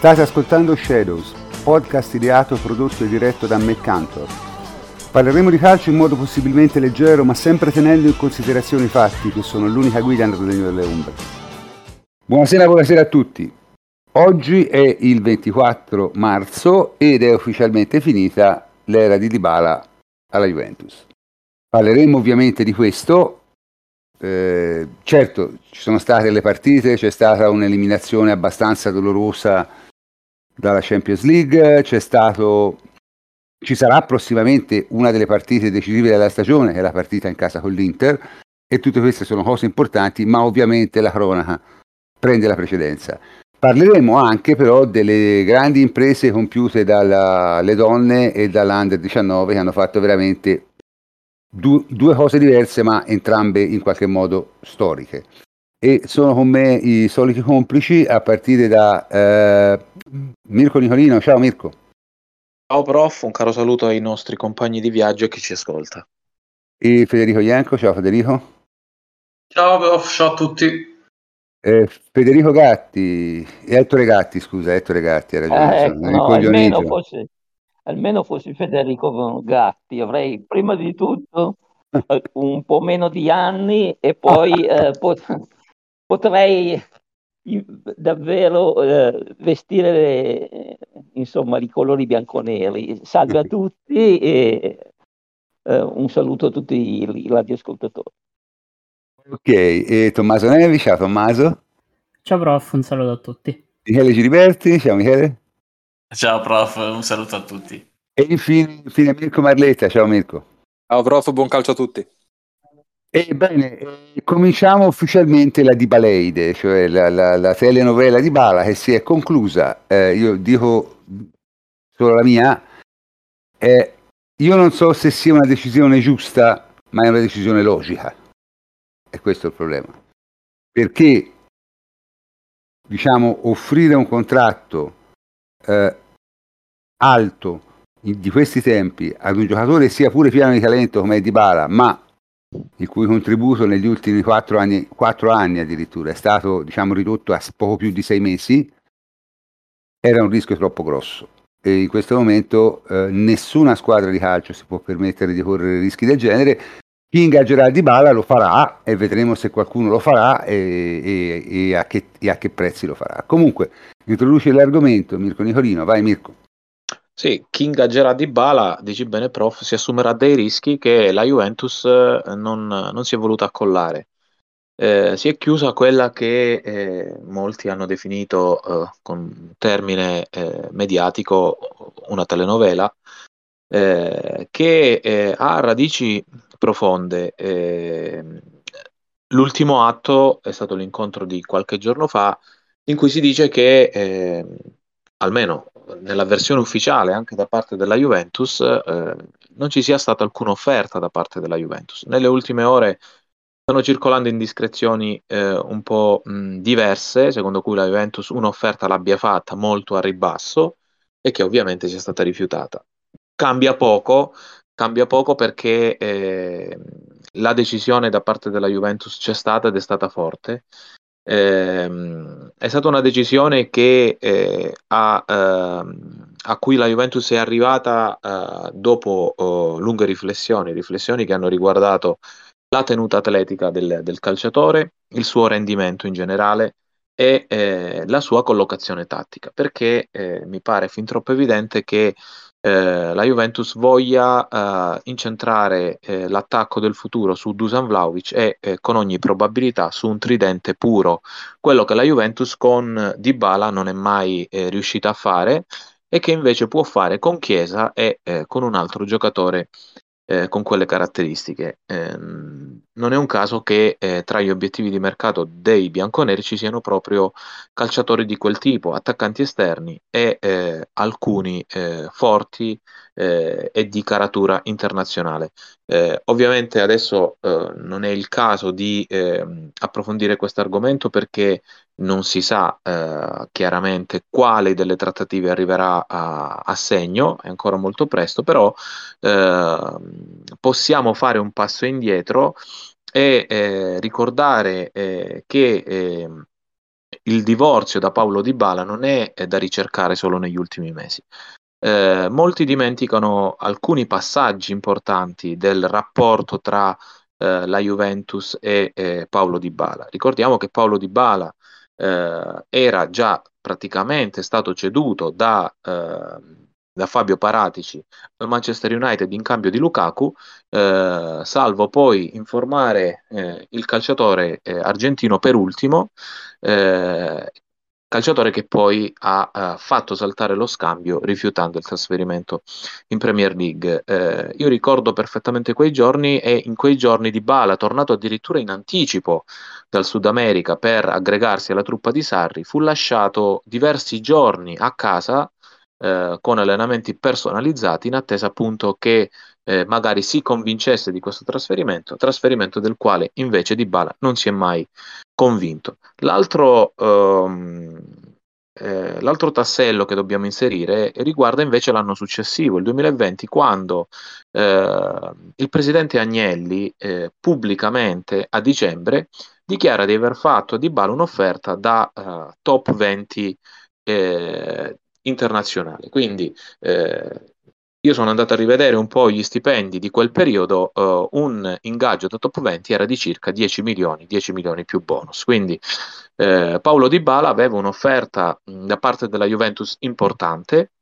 State ascoltando Shadows, podcast ideato, prodotto e diretto da McCantor. Parleremo di calcio in modo possibilmente leggero, ma sempre tenendo in considerazione i fatti, che sono l'unica guida nel regno delle ombre. Buonasera, buonasera a tutti. Oggi è il 24 marzo ed è ufficialmente finita l'era di Dybala alla Juventus. Parleremo ovviamente di questo. Eh, certo, ci sono state le partite, c'è stata un'eliminazione abbastanza dolorosa dalla Champions League, c'è stato ci sarà prossimamente una delle partite decisive della stagione, che è la partita in casa con l'Inter, e tutte queste sono cose importanti, ma ovviamente la cronaca prende la precedenza. Parleremo anche però delle grandi imprese compiute dalle donne e dall'Under 19 che hanno fatto veramente du- due cose diverse ma entrambe in qualche modo storiche. E sono con me i soliti complici a partire da eh, Mirko Nicolino. Ciao Mirko. Ciao prof, un caro saluto ai nostri compagni di viaggio e chi ci ascolta. E Federico Ianco, ciao Federico. Ciao prof, ciao a tutti. Eh, Federico Gatti, Ettore Gatti, scusa, Ettore Gatti, ha ragione. Eh, ecco, no, almeno, fosse, almeno fossi Federico Gatti, avrei prima di tutto eh, un po' meno di anni e poi eh, pot- potrei davvero eh, vestire le, insomma i colori bianconeri. Salve a tutti e eh, un saluto a tutti i radioascoltatori. Ok, e Tommaso Nevi, ciao Tommaso. Ciao prof, un saluto a tutti. Michele Giliberti, ciao Michele. Ciao prof, un saluto a tutti. E infine, infine Mirko Marletta, ciao Mirko. Ciao prof, buon calcio a tutti. Ebbene, cominciamo ufficialmente la Dibaleide, cioè la, la, la telenovela di Bala che si è conclusa, eh, io dico solo la mia, eh, io non so se sia una decisione giusta, ma è una decisione logica. E questo è il problema. Perché, diciamo, offrire un contratto eh, alto di questi tempi ad un giocatore sia pure pieno di talento come Dybala, ma il cui contributo negli ultimi quattro anni, quattro anni addirittura è stato diciamo, ridotto a poco più di sei mesi, era un rischio troppo grosso. E in questo momento eh, nessuna squadra di calcio si può permettere di correre rischi del genere chi ingaggerà Di Bala lo farà e vedremo se qualcuno lo farà e, e, e, a che, e, a che, prezzi lo farà. Comunque, introduce l'argomento Mirko Nicolino, vai Mirko. Sì, chi ingaggerà Di Bala, dici bene prof, si assumerà dei rischi che la Juventus eh, non, non si è voluta accollare. Eh, si è chiusa quella che eh, molti hanno definito eh, con termine eh, mediatico una telenovela, eh, che ha radici profonde. L'ultimo atto è stato l'incontro di qualche giorno fa in cui si dice che, almeno nella versione ufficiale anche da parte della Juventus, eh, non ci sia stata alcuna offerta da parte della Juventus. Nelle ultime ore stanno circolando indiscrezioni eh, un po' mh, diverse, secondo cui la Juventus un'offerta l'abbia fatta molto a ribasso e che ovviamente sia stata rifiutata. Cambia poco cambia poco perché eh, la decisione da parte della Juventus c'è stata ed è stata forte. Eh, è stata una decisione che, eh, ha, ehm, a cui la Juventus è arrivata eh, dopo oh, lunghe riflessioni, riflessioni che hanno riguardato la tenuta atletica del, del calciatore, il suo rendimento in generale e eh, la sua collocazione tattica, perché eh, mi pare fin troppo evidente che eh, la Juventus voglia eh, incentrare eh, l'attacco del futuro su Dusan Vlaovic e eh, con ogni probabilità su un tridente puro, quello che la Juventus con Dybala non è mai eh, riuscita a fare e che invece può fare con Chiesa e eh, con un altro giocatore eh, con quelle caratteristiche. Eh, non è un caso che eh, tra gli obiettivi di mercato dei bianconeri ci siano proprio calciatori di quel tipo, attaccanti esterni e eh, alcuni eh, forti eh, e di caratura internazionale. ovviamente adesso non è il caso di ehm, approfondire questo argomento perché non si sa eh, chiaramente quale delle trattative arriverà a, a, segno, è ancora molto presto, però eh, possiamo fare un passo indietro e eh, ricordare eh, che ehm, il divorzio da Paolo Di Bala non è, è da ricercare solo negli ultimi mesi. Eh, molti dimenticano alcuni passaggi importanti del rapporto tra eh, la Juventus e eh, Paolo Di Bala. Ricordiamo che Paolo Di Bala eh, era già praticamente stato ceduto da, eh, da Fabio Paratici al Manchester United in cambio di Lukaku, eh, salvo poi informare il calciatore argentino per ultimo calciatore che poi ha uh, fatto saltare lo scambio rifiutando il trasferimento in Premier League. Eh, io ricordo perfettamente quei giorni e in quei giorni Di Bala, tornato addirittura in anticipo dal Sud America per aggregarsi alla truppa di Sarri, fu lasciato diversi giorni a casa eh, con allenamenti personalizzati in attesa appunto che eh, magari si convincesse di questo trasferimento, trasferimento del quale invece Di Bala non si è mai convinto. L'altro, ehm, eh, l'altro tassello che dobbiamo inserire riguarda invece l'anno successivo, il 2020, quando eh, il presidente Agnelli eh, pubblicamente a dicembre dichiara di aver fatto a Di Bala un'offerta da uh, top 20 eh, internazionale. Quindi eh, io sono andato a rivedere un po' gli stipendi di quel periodo, uh, un ingaggio da top 20 era di circa 10 milioni, 10 milioni più bonus. Quindi eh, Paolo Di Bala aveva un'offerta mh, da parte della Juventus importante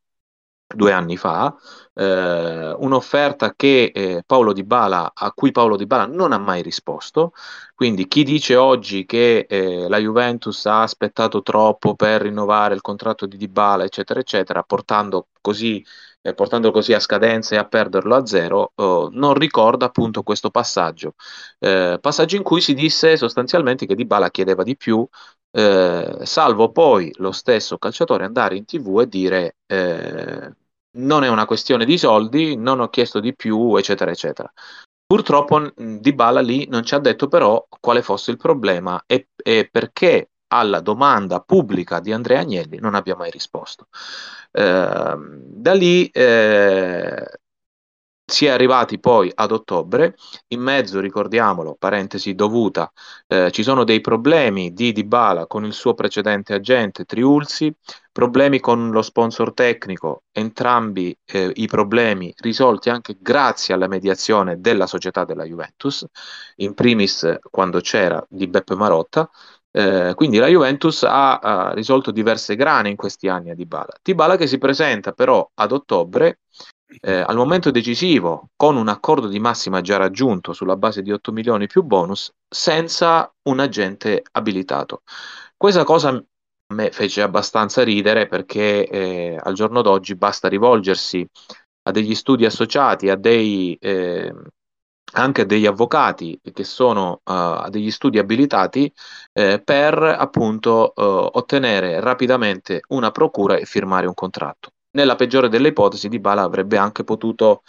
due anni fa, eh, un'offerta che eh, Paolo Di Bala, a cui Paolo Di Bala non ha mai risposto. Quindi chi dice oggi che eh, la Juventus ha aspettato troppo per rinnovare il contratto di Di Bala, eccetera, eccetera, portando così eh, portandolo così a scadenza e a perderlo a zero, eh, non ricorda appunto questo passaggio. Eh, passaggio in cui si disse sostanzialmente che Di Bala chiedeva di più, eh, salvo poi lo stesso calciatore andare in tv e dire eh, non è una questione di soldi, non ho chiesto di più, eccetera, eccetera. Purtroppo Di Bala lì non ci ha detto però quale fosse il problema e, e perché alla domanda pubblica di Andrea Agnelli non abbia mai risposto. Eh, da lì eh, si è arrivati poi ad ottobre, in mezzo, ricordiamolo, parentesi dovuta, eh, ci sono dei problemi di Dybala con il suo precedente agente Triulzi, problemi con lo sponsor tecnico, entrambi eh, i problemi risolti anche grazie alla mediazione della società della Juventus, in primis quando c'era di Beppe Marotta, eh, quindi la Juventus ha, ha, risolto diverse grane in questi anni a Dybala. Dybala che si presenta però ad ottobre eh, al momento decisivo con un accordo di massima già raggiunto sulla base di 8 milioni più bonus senza un agente abilitato. Questa cosa a me fece abbastanza ridere perché eh, al giorno d'oggi basta rivolgersi a degli studi associati, a dei eh, anche degli avvocati che sono uh, degli studi abilitati eh, per appunto uh, ottenere rapidamente una procura e firmare un contratto. Nella peggiore delle ipotesi, Di Bala avrebbe anche potuto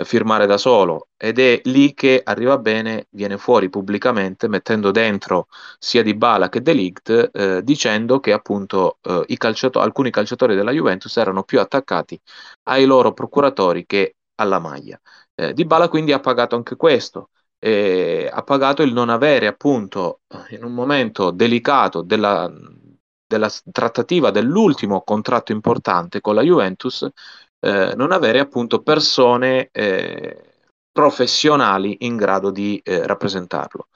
eh, firmare da solo ed è lì che arriva bene, viene fuori pubblicamente mettendo dentro sia Di Bala che De Ligt eh, dicendo che appunto eh, calciato- alcuni calciatori della Juventus erano più attaccati ai loro procuratori che alla maglia. Eh, Di Bala quindi ha pagato anche questo, eh, ha pagato il non avere appunto in un momento delicato della, della trattativa dell'ultimo contratto importante con la Juventus, eh, non avere appunto persone eh, professionali in grado di eh, rappresentarlo.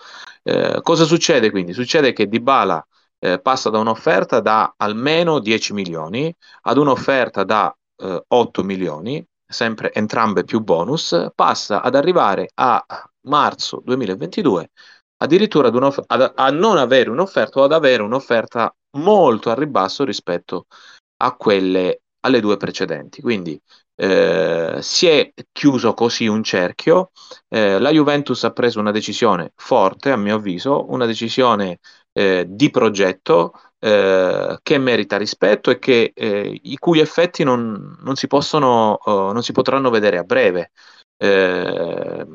Eh, cosa succede quindi? Succede che Di Bala eh, passa da un'offerta da almeno 10 milioni ad un'offerta da 8 milioni sempre entrambe più bonus, passa ad arrivare a marzo 2022 addirittura ad ad, a non avere un'offerta o ad avere un'offerta molto a ribasso rispetto a quelle alle due precedenti. Quindi eh, si è chiuso così un cerchio. Eh, la Juventus ha preso una decisione forte, a mio avviso, una decisione eh, di progetto eh, che merita rispetto e che, eh, i cui effetti non, non si possono, uh, non si potranno vedere a breve. Eh,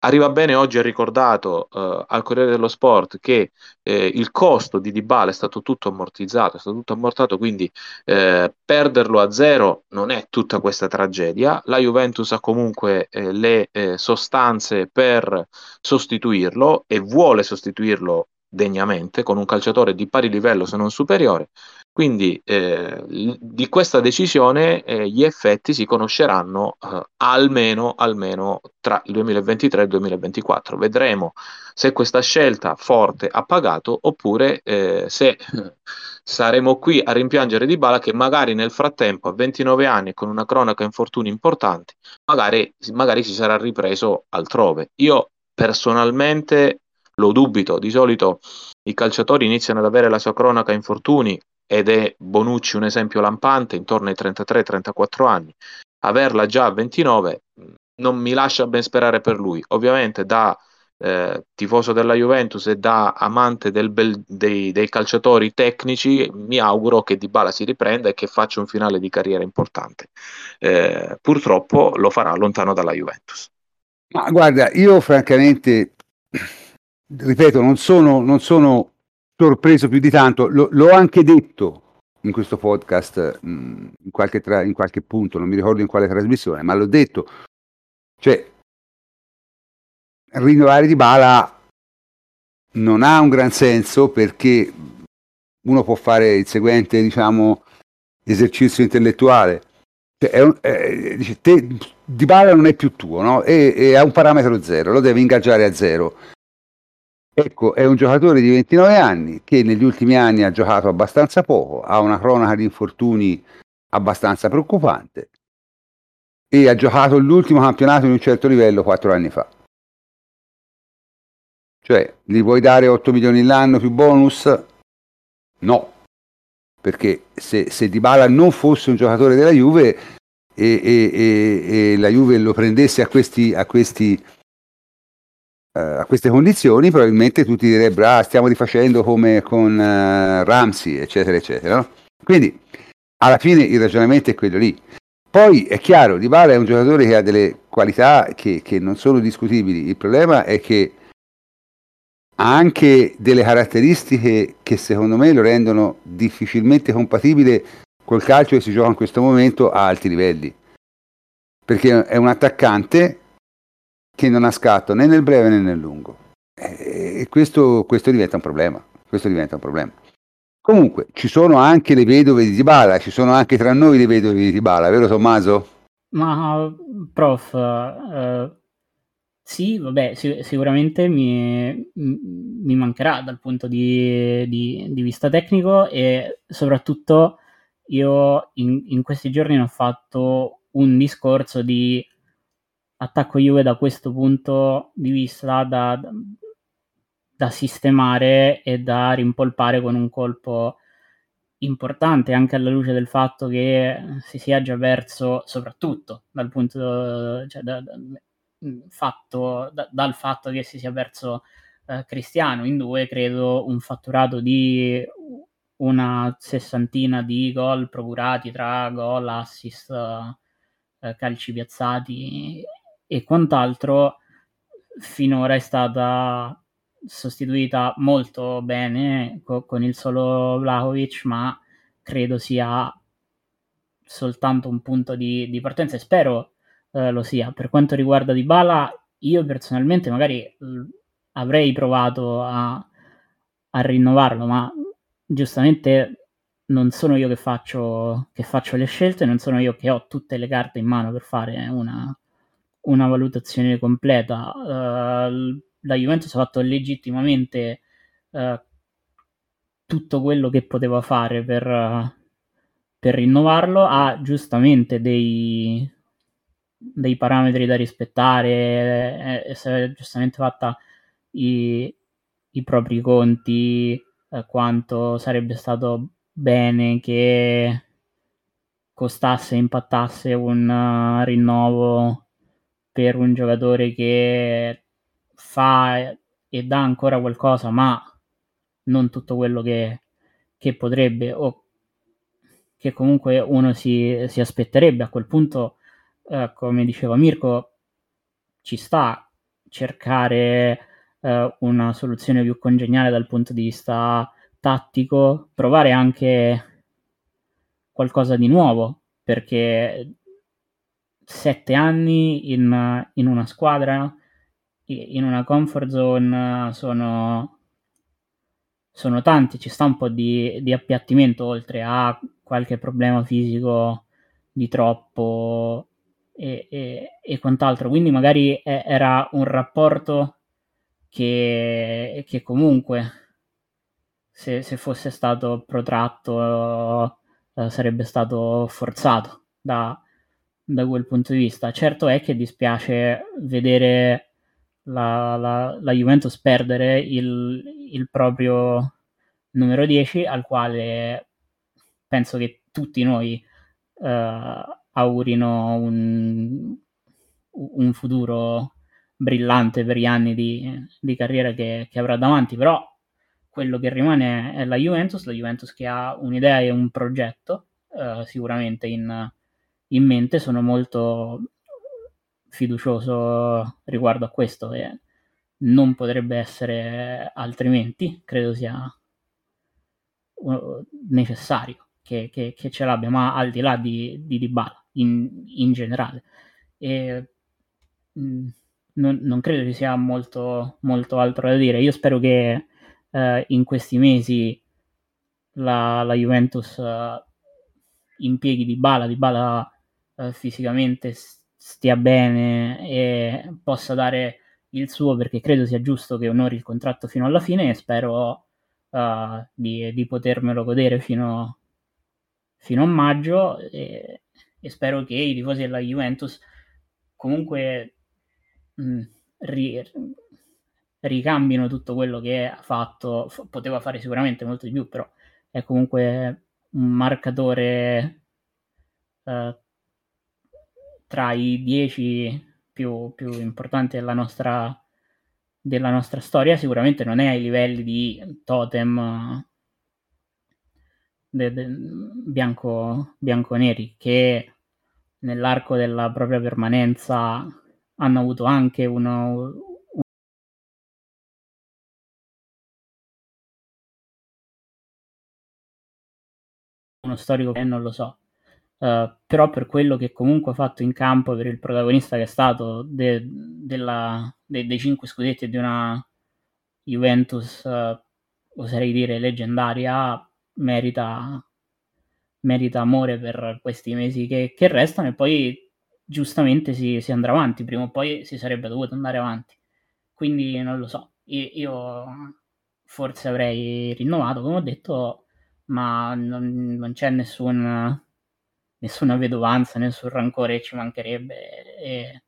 arriva bene oggi ha ricordato uh, al Corriere dello Sport che il costo di Dybala è stato tutto ammortizzato, è stato tutto ammortato, quindi perderlo a zero non è tutta questa tragedia. La Juventus ha comunque le sostanze per sostituirlo e vuole sostituirlo degnamente con un calciatore di pari livello se non superiore. Quindi eh, di questa decisione eh, gli effetti si conosceranno eh, almeno, almeno tra il 2023 e il 2024. Vedremo se questa scelta forte ha pagato oppure eh, se saremo qui a rimpiangere Di Bala che magari nel frattempo a 29 anni con una cronaca infortuni importanti magari, magari si sarà ripreso altrove. Io personalmente lo dubito, di solito i calciatori iniziano ad avere la sua cronaca infortuni ed è Bonucci un esempio lampante intorno ai 33-34 anni. Averla già a 29 non mi lascia ben sperare per lui. Ovviamente da eh, tifoso della Juventus e da amante bel, dei, dei, calciatori tecnici mi auguro che Di Bala si riprenda e che faccia un finale di carriera importante. Eh, purtroppo lo farà lontano dalla Juventus. Ma guarda, io francamente ripeto, non sono, non sono sorpreso più di tanto, L- l'ho anche detto in questo podcast mh, in, qualche tra- in qualche punto, non mi ricordo in quale trasmissione, ma l'ho detto, cioè rinnovare di bala non ha un gran senso perché uno può fare il seguente, diciamo, esercizio intellettuale. Cioè, è un, è, dice, te, di bala non è più tuo, no? E ha un parametro zero, lo devi ingaggiare a zero. Ecco, è un giocatore di 29 anni che negli ultimi anni ha giocato abbastanza poco, ha una cronaca di infortuni abbastanza preoccupante e ha giocato l'ultimo campionato in un certo livello quattro anni fa. Cioè, gli vuoi dare 8 milioni l'anno più bonus? No, perché se, se Dybala non fosse un giocatore della Juve e, e, e, e la Juve lo prendesse a questi, a questi a queste condizioni probabilmente tutti direbbero ah, stiamo rifacendo come con uh, Ramsey eccetera eccetera no? quindi alla fine il ragionamento è quello lì. Poi è chiaro Di Bala è un giocatore che ha delle qualità che, che non sono discutibili. Il problema è che ha anche delle caratteristiche che secondo me lo rendono difficilmente compatibile col calcio che si gioca in questo momento a alti livelli. Perché è un attaccante che non ha scatto né nel breve né nel lungo. E questo, questo diventa un problema. Questo diventa un problema. Comunque, ci sono anche le vedove di Dybala, ci sono anche tra noi le vedove di Dybala, vero Tommaso? Ma, prof, eh, sì, vabbè, sic- sicuramente mi, mi, mancherà dal punto di, di, di, vista tecnico e soprattutto io in, in questi giorni ho fatto un discorso di attacco Juve da questo punto di vista da, da, sistemare e da rimpolpare con un colpo importante anche alla luce del fatto che si sia già verso soprattutto dal punto cioè da, da, fatto, da, dal fatto che si sia verso eh, Cristiano in due credo un fatturato di una sessantina di gol procurati tra gol, assist, eh, calci piazzati e quant'altro finora è stata sostituita molto bene co- con il solo Vlahovic, ma credo sia soltanto un punto di, di partenza e spero eh, lo sia. Per quanto riguarda Dybala, io personalmente magari l- avrei provato a, a, rinnovarlo, ma giustamente non sono io che faccio, che faccio le scelte, non sono io che ho tutte le carte in mano per fare una, una valutazione completa. Uh, la Juventus ha fatto legittimamente uh, tutto quello che poteva fare per, uh, per rinnovarlo, ha giustamente dei, dei parametri da rispettare, e si è giustamente fatta i, i propri conti, quanto sarebbe stato bene che costasse, impattasse un rinnovo per un giocatore che fa e dà ancora qualcosa, ma non tutto quello che, che potrebbe o che comunque uno si, si aspetterebbe. A quel punto, eh, come diceva Mirko, ci sta cercare eh, una soluzione più congeniale dal punto di vista tattico, provare anche qualcosa di nuovo, perché sette anni in, in una squadra, in una comfort zone, sono, sono tanti, ci sta un po' di, di appiattimento oltre a qualche problema fisico di troppo e, e, e quant'altro. Quindi magari era un rapporto che, che comunque se, se, fosse stato protratto eh, sarebbe stato forzato da, da, quel punto di vista. Certo è che dispiace vedere la, la, la Juventus perdere il, il proprio numero 10 al quale penso che tutti noi eh, augurino un, un, futuro brillante per gli anni di, di carriera che, che, avrà davanti, però quello che rimane è la Juventus, la Juventus che ha un'idea e un progetto eh, sicuramente in, in, mente, sono molto fiducioso riguardo a questo e non potrebbe essere altrimenti, credo sia necessario che, che, che ce l'abbia, ma al di là di, di Dybala in, in generale. E, mm, non, non, credo ci sia molto, molto, altro da dire. Io spero che eh, in questi mesi la, la Juventus eh, impieghi Dybala, Dybala eh, fisicamente stia bene e possa dare il suo perché credo sia giusto che onori il contratto fino alla fine e spero uh, di, di, potermelo godere fino, fino a maggio e, e, spero che i tifosi della Juventus comunque mh, mm, ri, ricambino tutto quello che ha fatto, F- poteva fare sicuramente molto di più, però è comunque un marcatore uh, tra i dieci più, più importanti della nostra, della nostra storia, sicuramente non è ai livelli di totem de, de, bianco, bianco-neri che nell'arco della propria permanenza hanno avuto anche uno, uno storico che non lo so. Uh, però per quello che comunque ha fatto in campo, per il protagonista che è stato de, della, de, dei cinque scudetti di una Juventus, uh, oserei dire leggendaria, merita, merita amore per questi mesi che, che restano e poi giustamente si, si, andrà avanti, prima o poi si sarebbe dovuto andare avanti. Quindi non lo so, io, io forse avrei rinnovato, come ho detto, ma non, non c'è nessun, nessuna vedovanza, nessun rancore, ci mancherebbe e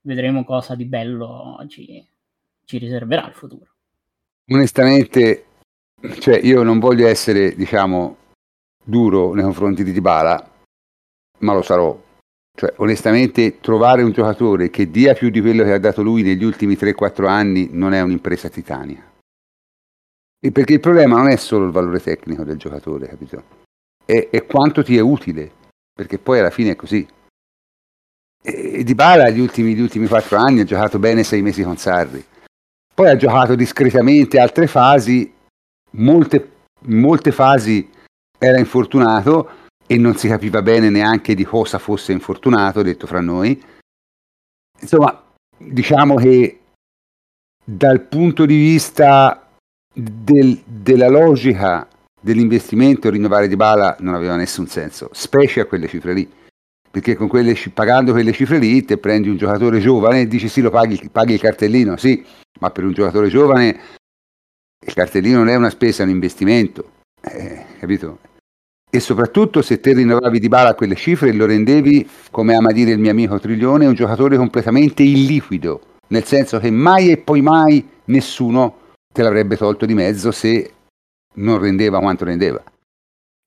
vedremo cosa di bello ci, ci riserverà il futuro. Onestamente cioè io non voglio essere, diciamo, duro nei confronti di Dybala, ma lo sarò. Cioè, onestamente, trovare un giocatore che dia più di quello che ha dato lui negli ultimi 3-4 anni non è un'impresa titanica. E perché il problema non è solo il valore tecnico del giocatore, capito? È, è quanto ti è utile, perché poi alla fine è così. E Dybala gli ultimi, gli ultimi 4 anni ha giocato bene 6 mesi con Sarri. Poi ha giocato discretamente altre fasi molte, molte fasi era infortunato e non si capiva bene neanche di cosa fosse infortunato, detto fra noi. Insomma, diciamo che dal punto di vista del, della logica dell'investimento rinnovare di bala non aveva nessun senso, specie a quelle cifre lì. Perché con quelle, pagando quelle cifre lì te prendi un giocatore giovane e dici sì, lo paghi, paghi il cartellino, sì, ma per un giocatore giovane il cartellino non è una spesa, è un investimento, eh, capito? E soprattutto se te rinnovavi di bala quelle cifre lo rendevi, come ama dire il mio amico Triglione, un giocatore completamente illiquido, nel senso che mai e poi mai nessuno te l'avrebbe tolto di mezzo se non rendeva quanto rendeva.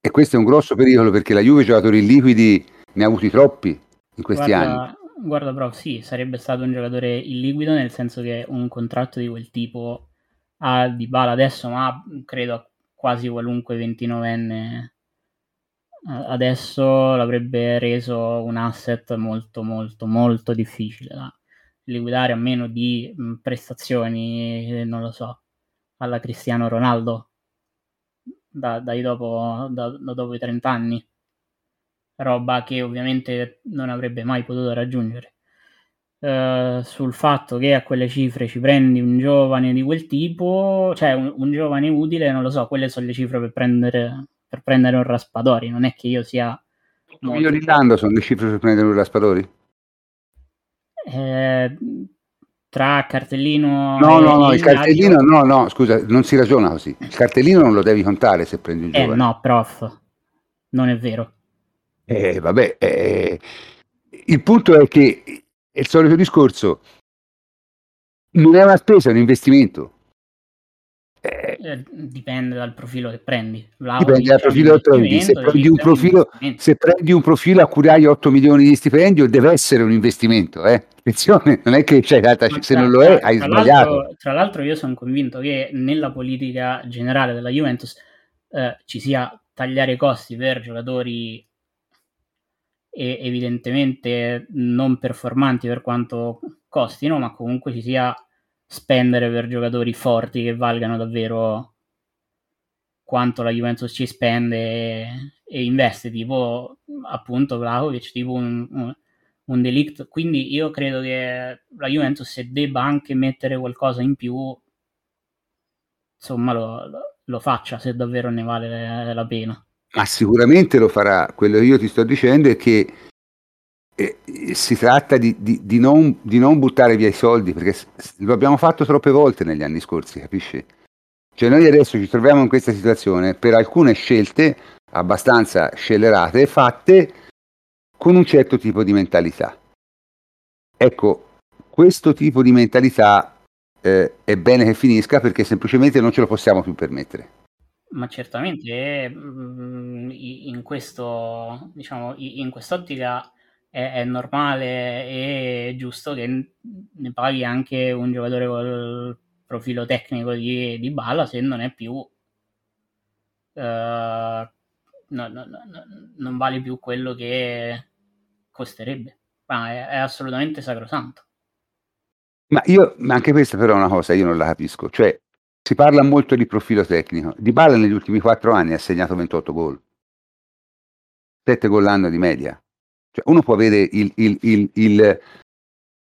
E questo è un grosso pericolo perché la Juve giocatori illiquidi ne ha avuti troppi in questi guarda, anni. Guarda, però sì, sarebbe stato un giocatore illiquido nel senso che un contratto di quel tipo a Dybala adesso, ma credo quasi qualunque 29enne adesso l'avrebbe reso un asset molto molto molto difficile da liquidare a meno di prestazioni, non lo so, alla Cristiano Ronaldo da, dai dopo, da, da dopo i 30 anni, roba che ovviamente non avrebbe mai potuto raggiungere. eh, sul fatto che a quelle cifre ci prendi un giovane di quel tipo, cioè un, un giovane utile, non lo so, quelle sono le cifre per prendere, per prendere un Raspadori, non è che io sia... milioni l'anno sono le cifre per prendere un Raspadori? Eh, tra cartellino no no no il cartellino no no scusa non si ragiona così il cartellino non lo devi contare se prendi un eh, giovane. eh no prof non è vero. Eh vabbè eh, il punto è che è il solito discorso non è una spesa è un investimento eh, eh, dipende dal profilo che prendi. Dipende dal profilo che prendi. Se prendi, un profilo, se prendi un profilo a cui hai 8 milioni di stipendio, deve essere un investimento. Eh? Attenzione, non è che c'è data, se tra, non lo è, hai tra sbagliato. L'altro, tra l'altro, io sono convinto che nella politica generale della Juventus eh, ci sia tagliare i costi per giocatori e evidentemente non performanti per quanto costino, ma comunque ci sia spendere per giocatori forti che valgano davvero quanto la Juventus ci spende e, e investe, tipo appunto Vlaovic, tipo un, un, un delict. Quindi io credo che la Juventus se debba anche mettere qualcosa in più, insomma lo, lo, faccia se davvero ne vale la pena. Ma sicuramente lo farà. Quello che io ti sto dicendo è che si tratta di, di, di, non, di, non, buttare via i soldi, perché lo abbiamo fatto troppe volte negli anni scorsi, capisci? Cioè noi adesso ci troviamo in questa situazione per alcune scelte abbastanza scellerate fatte con un certo tipo di mentalità. Ecco, questo tipo di mentalità eh, è bene che finisca perché semplicemente non ce lo possiamo più permettere. Ma certamente mm, in, questo, diciamo, in quest'ottica è, è, normale e giusto che ne paghi anche un giocatore col profilo tecnico di, di Bala se non è più uh, no, no, no, non vale più quello che costerebbe. Ma è, è assolutamente sacrosanto. Ma io ma anche questa però è una cosa io non la capisco. Cioè si parla molto di profilo tecnico. Di Bala negli ultimi quattro anni ha segnato 28 gol. 7 gol l'anno di media cioè, uno può avere il, il, il, il,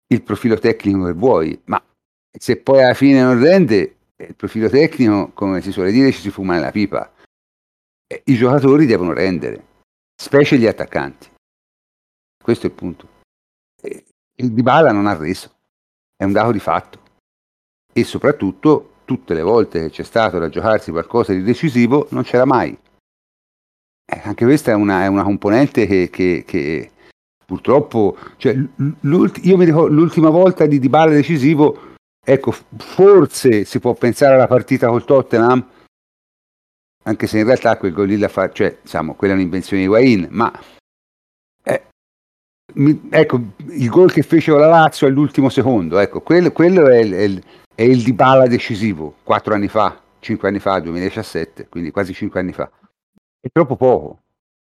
il profilo tecnico che vuoi, ma se poi alla fine non rende, eh, il profilo tecnico, come si suole dire, ci si fuma nella pipa. I giocatori devono rendere, specie gli attaccanti. Questo è il punto. Il Dybala non ha reso, è un dato di fatto. E soprattutto, tutte le volte che c'è stato da giocarsi qualcosa di decisivo, non c'era mai. Eh, anche questa è una, è una componente che, che, che purtroppo, cioè, io mi dico l'ultima volta di Dybala decisivo, ecco, forse si può pensare alla partita col Tottenham, anche se in realtà quel gol lì la fa, cioè, diciamo, quella è un'invenzione di Wayne, ma eh, mi, ecco, il gol che fece la Lazio all'ultimo secondo, ecco, quello, quello è, il, è, è il Dybala decisivo, quattro anni fa, cinque anni fa, 2017, quindi quasi cinque anni fa. È troppo poco.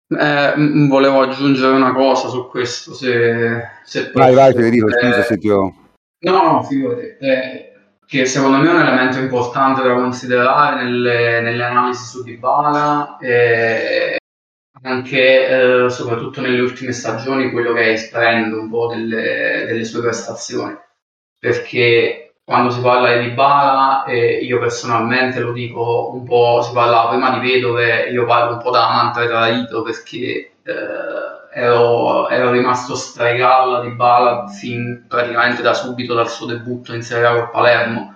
Eh, volevo aggiungere una cosa su questo, se, se Vai, vai, Federico, eh, scusa se ti ho... No, no, figurati. Eh, che secondo me è un elemento importante da considerare nelle, nelle analisi su Dybala e anche eh, soprattutto nelle ultime stagioni quello che è il trend un po' delle, delle sue prestazioni perché quando si parla di Dybala, eh, io personalmente lo dico un po', si parla prima di vedove, io parlo un po' da amante tradito perché eh, ero, ero, rimasto stregato da Dybala fin praticamente da subito dal suo debutto in Serie A con Palermo.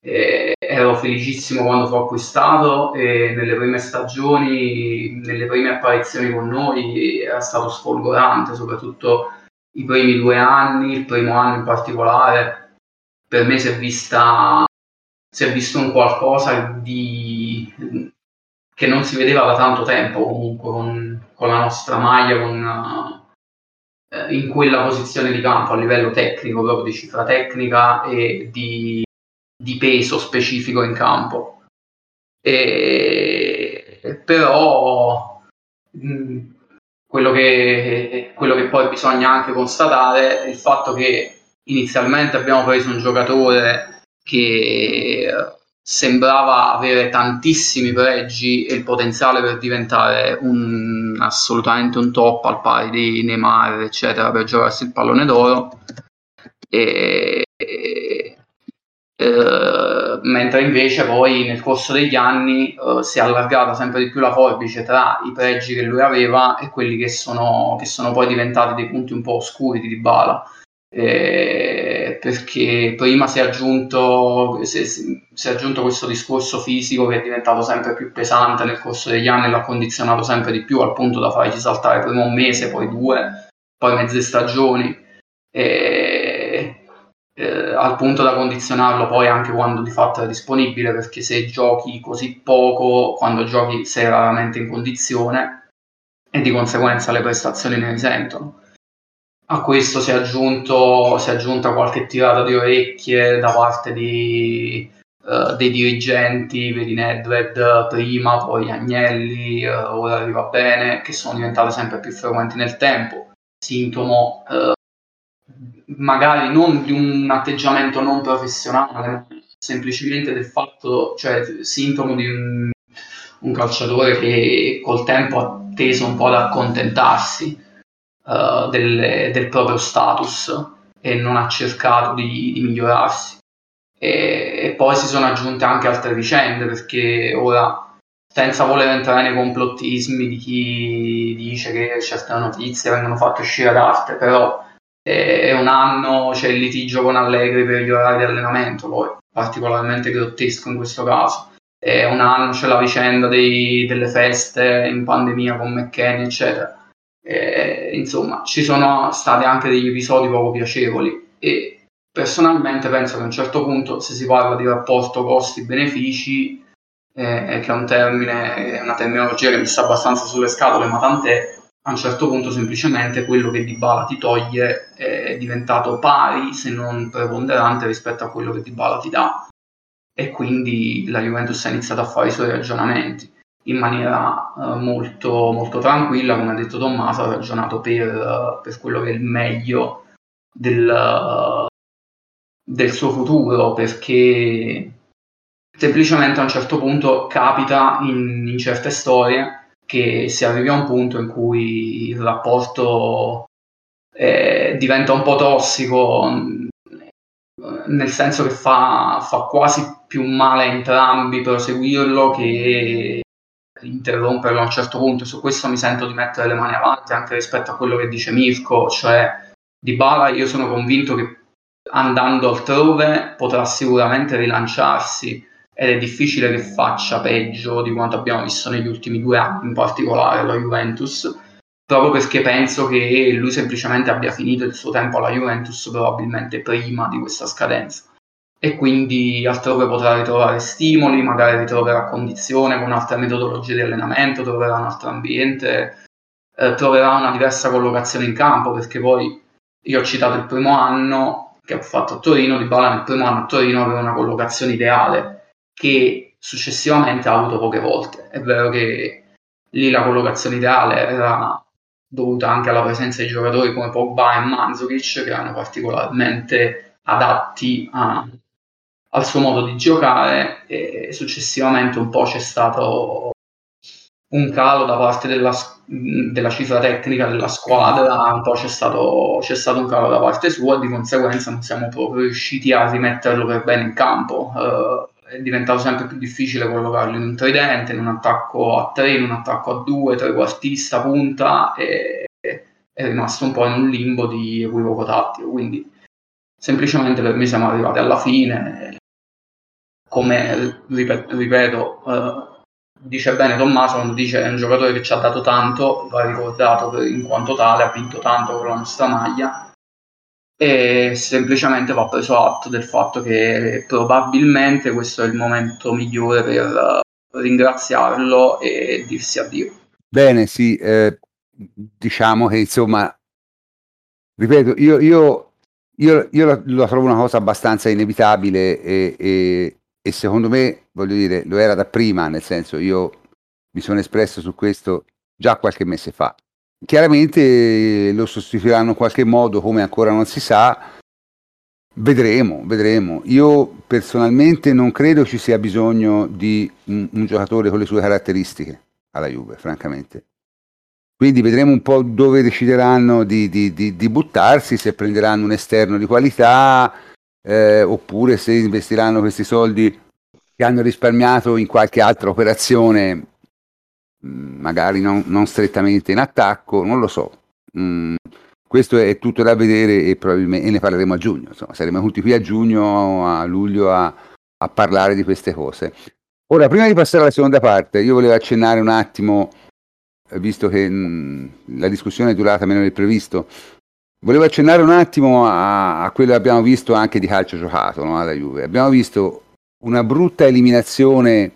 Eh, ero felicissimo quando fu acquistato e nelle prime stagioni, nelle prime apparizioni con noi era stato sfolgorante, soprattutto i primi due anni, il primo anno in particolare per me si è vista si è visto un qualcosa di che non si vedeva da tanto tempo comunque con, con la nostra maglia con, eh, in quella posizione di campo a livello tecnico proprio di cifra tecnica e di, di peso specifico in campo. E, però mh, quello che, quello che poi bisogna anche constatare è il fatto che inizialmente abbiamo preso un giocatore che sembrava avere tantissimi pregi e il potenziale per diventare un, assolutamente un top al pari di Neymar eccetera per giocarsi il pallone d'oro. E, e, eh, mentre invece poi nel corso degli anni eh, si è allargata sempre di più la forbice tra i pregi che lui aveva e quelli che sono, che sono poi diventati dei punti un po' oscuri di Dybala eh, perché prima si è, aggiunto, si, si è aggiunto questo discorso fisico che è diventato sempre più pesante nel corso degli anni e l'ha condizionato sempre di più al punto da fargli saltare prima un mese, poi due, poi mezze stagioni. E, eh, al punto da condizionarlo poi anche quando di fatto è disponibile perché se giochi così poco quando giochi sei raramente in condizione e di conseguenza le prestazioni ne risentono a questo si è, aggiunto, si è aggiunta qualche tirata di orecchie da parte di, uh, dei dirigenti, vedi Nedved prima, poi Agnelli, uh, ora arriva bene, che sono diventate sempre più frequenti nel tempo. Sintomo uh, magari non di un atteggiamento non professionale, semplicemente del fatto, cioè sintomo di un, un calciatore che col tempo ha teso un po' ad accontentarsi uh, del, del, proprio status e non ha cercato di, di migliorarsi. E, e, poi si sono aggiunte anche altre vicende perché ora, senza voler entrare nei complottismi di chi dice che certe notizie vengono fatte uscire ad arte, però è un anno c'è il litigio con Allegri per gli orari di allenamento, poi particolarmente grottesco in questo caso. È un anno c'è la vicenda dei, delle feste in pandemia con McKenny, eccetera. Eh, insomma, ci sono stati anche degli episodi poco piacevoli e personalmente penso che a un certo punto, se si parla di rapporto costi-benefici, eh, che è un termine, una terminologia che mi sta abbastanza sulle scatole, ma tant'è, a un certo punto semplicemente quello che Dybala ti toglie è diventato pari, se non preponderante, rispetto a quello che Dybala ti dà. E quindi la Juventus ha iniziato a fare i suoi ragionamenti in maniera uh, molto, molto tranquilla, come ha detto Tommaso, ha ragionato per, per quello che è il meglio del, del suo futuro, perché semplicemente a un certo punto capita in, in, certe storie che si arrivi a un punto in cui il rapporto eh, diventa un po' tossico, nel senso che fa, fa quasi più male a entrambi proseguirlo che interromperlo a un certo punto. Su questo mi sento di mettere le mani avanti anche rispetto a quello che dice Mirko, cioè di Bala io sono convinto che andando altrove potrà sicuramente rilanciarsi ed è difficile che faccia peggio di quanto abbiamo visto negli ultimi due anni, in particolare alla Juventus, proprio perché penso che lui semplicemente abbia finito il suo tempo alla Juventus probabilmente prima di questa scadenza e quindi altrove potrà ritrovare stimoli, magari ritroverà condizione con altre metodologie di allenamento, troverà un altro ambiente, eh, troverà una diversa collocazione in campo, perché poi io ho citato il primo anno che ho fatto a Torino, Di Bala nel primo anno a Torino aveva una collocazione ideale che successivamente ha avuto poche volte. È vero che lì la collocazione ideale era dovuta anche alla presenza di giocatori come Pogba e Manzukic che erano particolarmente adatti a, al suo modo di giocare e successivamente un po' c'è stato un calo da parte della, della cifra tecnica della squadra, un po' c'è stato, c'è stato, un calo da parte sua e di conseguenza non siamo proprio riusciti a rimetterlo per bene in campo. Uh, è diventato sempre più difficile collocarlo in un tridente, in un attacco a tre, in un attacco a due, trequartista, punta e è rimasto un po' in un limbo di equivoco tattico. Quindi semplicemente per me siamo arrivati alla fine come ripeto, uh, dice bene Tommaso quando dice è un giocatore che ci ha dato tanto, va ricordato in quanto tale, ha vinto tanto con la nostra maglia e semplicemente va preso atto del fatto che probabilmente questo è il momento migliore per ringraziarlo e dirsi addio. Bene, sì, eh, diciamo che insomma, ripeto, io, io, io, io la, la, trovo una cosa abbastanza inevitabile e, e, e secondo me, voglio dire, lo era da prima, nel senso io mi sono espresso su questo già qualche mese fa. Chiaramente lo sostituiranno in qualche modo, come ancora non si sa. Vedremo, vedremo. Io personalmente non credo ci sia bisogno di un, un giocatore con le sue caratteristiche alla Juve, francamente. quindi vedremo un po' dove decideranno di, di, di, di buttarsi, se prenderanno un esterno di qualità eh, oppure se investiranno questi soldi che hanno risparmiato in qualche altra operazione, mm, magari non, non strettamente in attacco, non lo so. Mm, questo è tutto da vedere e, e ne parleremo a giugno. Insomma, saremo tutti qui a giugno, a luglio a, a parlare di queste cose. Ora, prima di passare alla seconda parte, io volevo accennare un attimo, eh, visto che mh, mm, la discussione è durata meno del previsto, volevo accennare un attimo a, a quello che abbiamo visto anche di calcio giocato no, alla Juve. Abbiamo visto una brutta eliminazione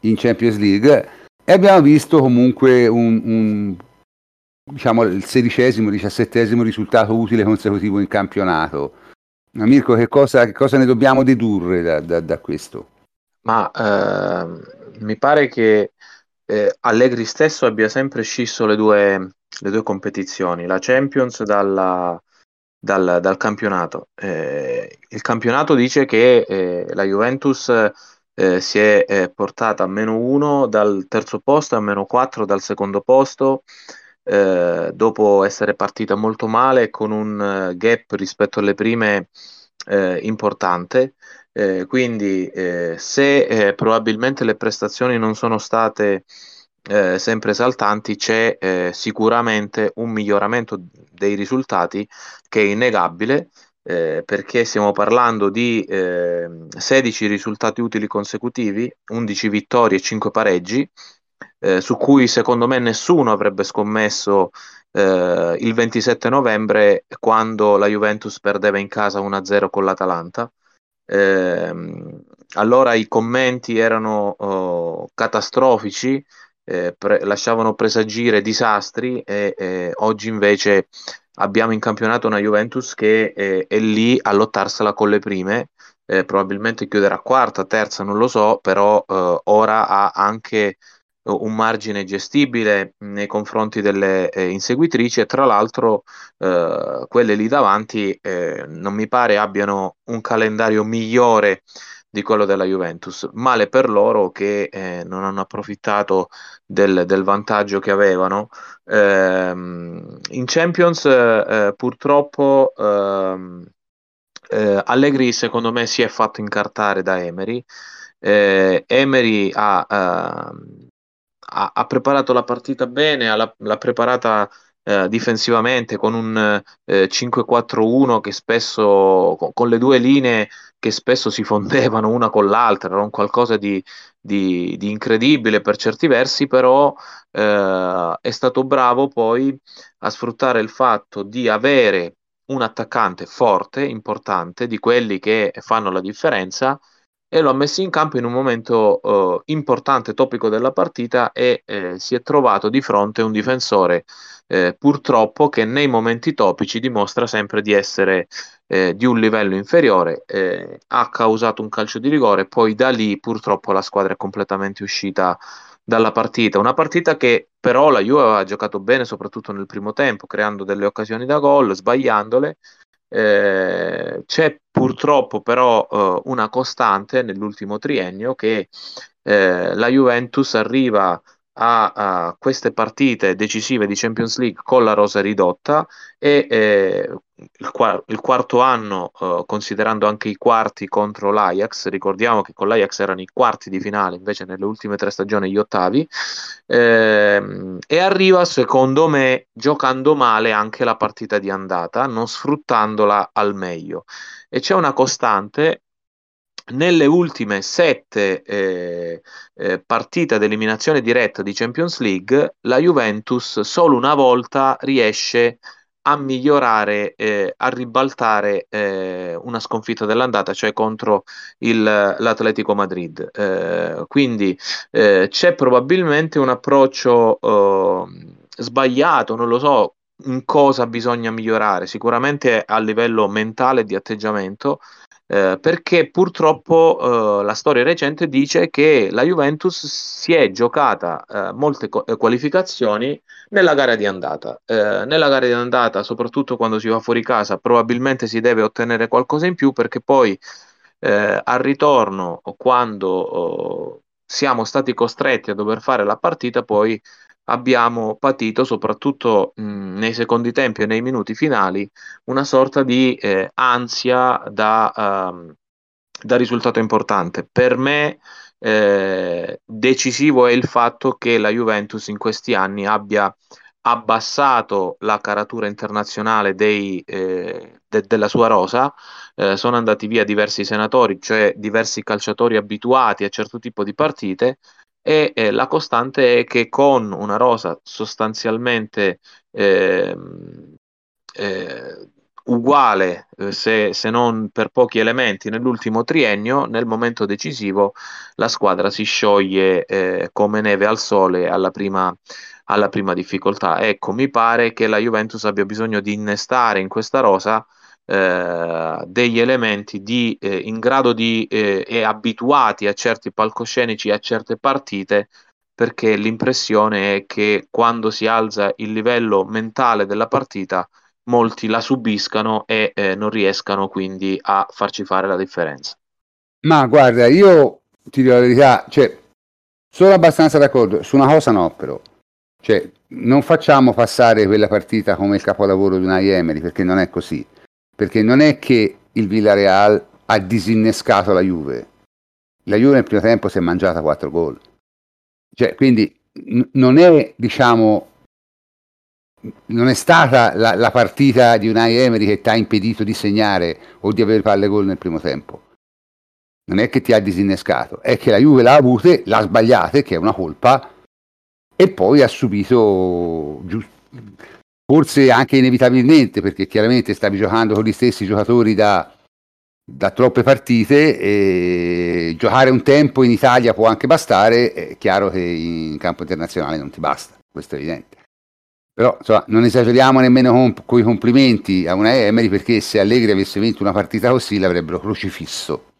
in Champions League e abbiamo visto comunque un, un diciamo, il sedicesimo, diciassettesimo risultato utile consecutivo in campionato. Ma Mirko, che cosa, che cosa ne dobbiamo dedurre da, da, da questo? Ma eh, mi pare che eh, Allegri stesso abbia sempre scisso le due, le due competizioni, la Champions dalla, dal, dal, campionato. Eh, il campionato dice che eh, la Juventus eh, si è eh, portata a meno 1 dal terzo posto a meno 4 dal secondo posto eh, dopo essere partita molto male con un eh, gap rispetto alle prime importante. Eh, quindi eh, se probabilmente le prestazioni non sono state sempre esaltanti, c'è sicuramente un miglioramento dei risultati che è innegabile. Eh, perché stiamo parlando di eh, 16 risultati utili consecutivi, 11 vittorie e 5 pareggi, eh, su cui secondo me nessuno avrebbe scommesso eh, il 27 novembre quando la Juventus perdeva in casa 1-0 con l'Atalanta. Eh, allora i commenti erano oh, catastrofici, eh, pre- lasciavano presagire disastri e oggi invece abbiamo in campionato una Juventus che è, è lì a lottarsela con le prime. Eh, probabilmente chiuderà quarta, terza, non lo so, però eh, ora ha anche un margine gestibile nei confronti delle eh, inseguitrici e tra l'altro eh, quelle lì davanti eh, non mi pare abbiano un calendario migliore di quello della Juventus. Male per loro che eh, non hanno approfittato del, del vantaggio che avevano. Ehm, in Champions eh, purtroppo ehm, eh, Allegri secondo me si è fatto incartare da Emery. Emery ha ehm, ha, ha preparato la partita bene, ha, l'ha preparata eh, difensivamente con un eh, 5-4-1 che spesso con, con, le due linee che spesso si fondevano una con l'altra, era un qualcosa di, di, di incredibile per certi versi, però eh, è stato bravo poi a sfruttare il fatto di avere un attaccante forte, importante, di quelli che fanno la differenza e lo ha messo in campo in un momento uh, importante, topico della partita e eh, si è trovato di fronte un difensore eh, purtroppo che nei momenti topici dimostra sempre di essere eh, di un livello inferiore, eh, ha causato un calcio di rigore, poi da lì purtroppo la squadra è completamente uscita dalla partita, una partita che però la Juve aveva giocato bene soprattutto nel primo tempo, creando delle occasioni da gol, sbagliandole, eh, c'è purtroppo però eh, una costante nell'ultimo triennio che eh, la Juventus arriva a, a, queste partite decisive di Champions League con la rosa ridotta e eh, il, il, quarto anno, eh, considerando anche i quarti contro l'Ajax, ricordiamo che con l'Ajax erano i quarti di finale, invece nelle ultime tre stagioni gli ottavi, ehm, e arriva secondo me giocando male anche la partita di andata, non sfruttandola al meglio. E c'è una costante nelle ultime sette eh, eh, partite ad eliminazione diretta di Champions League, la Juventus solo una volta riesce a migliorare, eh, a ribaltare eh, una sconfitta dell'andata, cioè contro il, l'Atletico Madrid. Eh, quindi eh, c'è probabilmente un approccio sbagliato, non lo so in cosa bisogna migliorare, sicuramente a livello mentale di atteggiamento, eh, perché purtroppo eh, la storia recente dice che la Juventus si è giocata eh, molte co- eh, qualificazioni nella gara di andata. Eh, nella gara di andata, soprattutto quando si va fuori casa, probabilmente si deve ottenere qualcosa in più perché poi al ritorno, quando siamo stati costretti a dover fare la partita, poi abbiamo patito, soprattutto mh, nei secondi tempi e nei minuti finali, una sorta di eh, ansia da, uh, da, risultato importante. Per me eh, decisivo è il fatto che la Juventus in questi anni abbia abbassato la caratura internazionale dei, eh, de- della sua rosa, eh, sono andati via diversi senatori, cioè diversi calciatori abituati a certo tipo di partite, e eh, la costante è che con una rosa sostanzialmente eh, eh, uguale, eh, se, se, non per pochi elementi, nell'ultimo triennio, nel momento decisivo la squadra si scioglie eh, come neve al sole alla prima, alla prima difficoltà. Ecco, mi pare che la Juventus abbia bisogno di innestare in questa rosa eh, degli elementi di, eh, in grado di eh, e abituati a certi palcoscenici, a certe partite, perché l'impressione è che quando si alza il livello mentale della partita, molti la subiscano e eh, non riescano quindi a farci fare la differenza. Ma guarda, io ti dico la verità, cioè, sono abbastanza d'accordo, su una cosa no però, cioè, non facciamo passare quella partita come il capolavoro di una Emery, perché non è così perché non è che il Villarreal ha disinnescato la Juve, la Juve nel primo tempo si è mangiata 4 gol. Cioè, quindi n- non è, diciamo, non è stata la, la partita di Unai Emery che ti ha impedito di segnare o di avere palle gol nel primo tempo. Non è che ti ha disinnescato, è che la Juve l'ha avute, l'ha sbagliate, che è una colpa, e poi ha subito giusto forse anche inevitabilmente, perché chiaramente stavi giocando con gli stessi giocatori da, da troppe partite e giocare un tempo in Italia può anche bastare, è chiaro che in campo internazionale non ti basta, questo è evidente. Però insomma, non esageriamo nemmeno con, con i complimenti a una Emery perché se Allegri avesse vinto una partita così l'avrebbero crocifisso.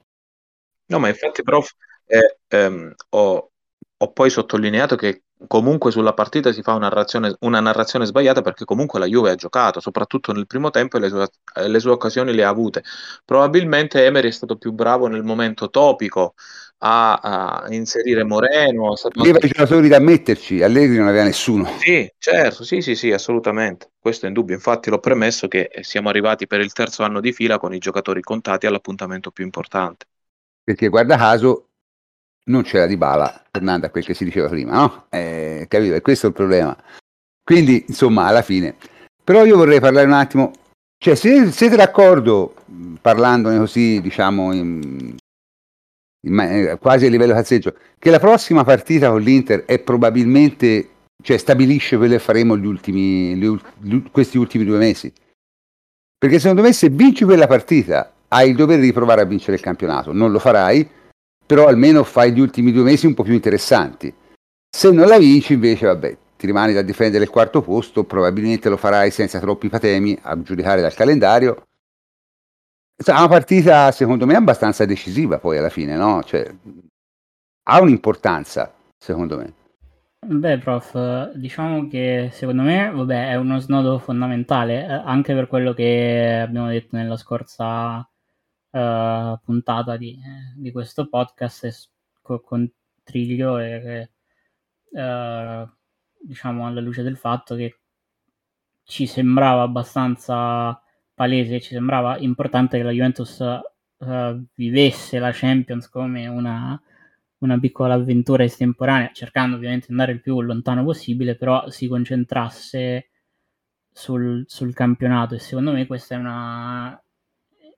No, ma infatti, prof, eh, ehm, ho, ho poi sottolineato che comunque sulla partita si fa una narrazione, una narrazione, sbagliata perché comunque la Juve ha giocato, soprattutto nel primo tempo e le sue, le sue, occasioni le ha avute. Probabilmente Emery è stato più bravo nel momento topico a, a inserire Moreno. Aveva i giocatori da metterci, Allegri non aveva nessuno. Sì, certo, sì, sì, sì, assolutamente. Questo è in dubbio. Infatti l'ho premesso che siamo arrivati per il terzo anno di fila con i giocatori contati all'appuntamento più importante. Perché guarda caso non c'era di bala, tornando a quel che si diceva prima, no? Eh, capito? E questo è il problema. Quindi, insomma, alla fine. Però io vorrei parlare un attimo, cioè, se siete d'accordo, parlandone così, diciamo, in, in, eh, quasi a livello cazzeggio, che la prossima partita con l'Inter è probabilmente, cioè, stabilisce quello che faremo gli ultimi, gli, gli, questi ultimi due mesi. Perché secondo me se vinci quella partita hai il dovere di provare a vincere il campionato, non lo farai, però almeno fai gli ultimi due mesi un po' più interessanti. Se non la vinci invece, vabbè, ti rimani da difendere il quarto posto, probabilmente lo farai senza troppi patemi a giudicare dal calendario. È una partita secondo me abbastanza decisiva poi alla fine, no? Cioè, ha un'importanza, secondo me. Beh, prof, diciamo che secondo me, vabbè, è uno snodo fondamentale, eh, anche per quello che abbiamo detto nella scorsa uh, puntata di, di, questo podcast con, con Triglio e uh, diciamo alla luce del fatto che ci sembrava abbastanza palese, ci sembrava importante che la Juventus uh, vivesse la Champions come una, una piccola avventura estemporanea, cercando ovviamente di andare il più lontano possibile, però si concentrasse sul, sul campionato. E secondo me questa è una,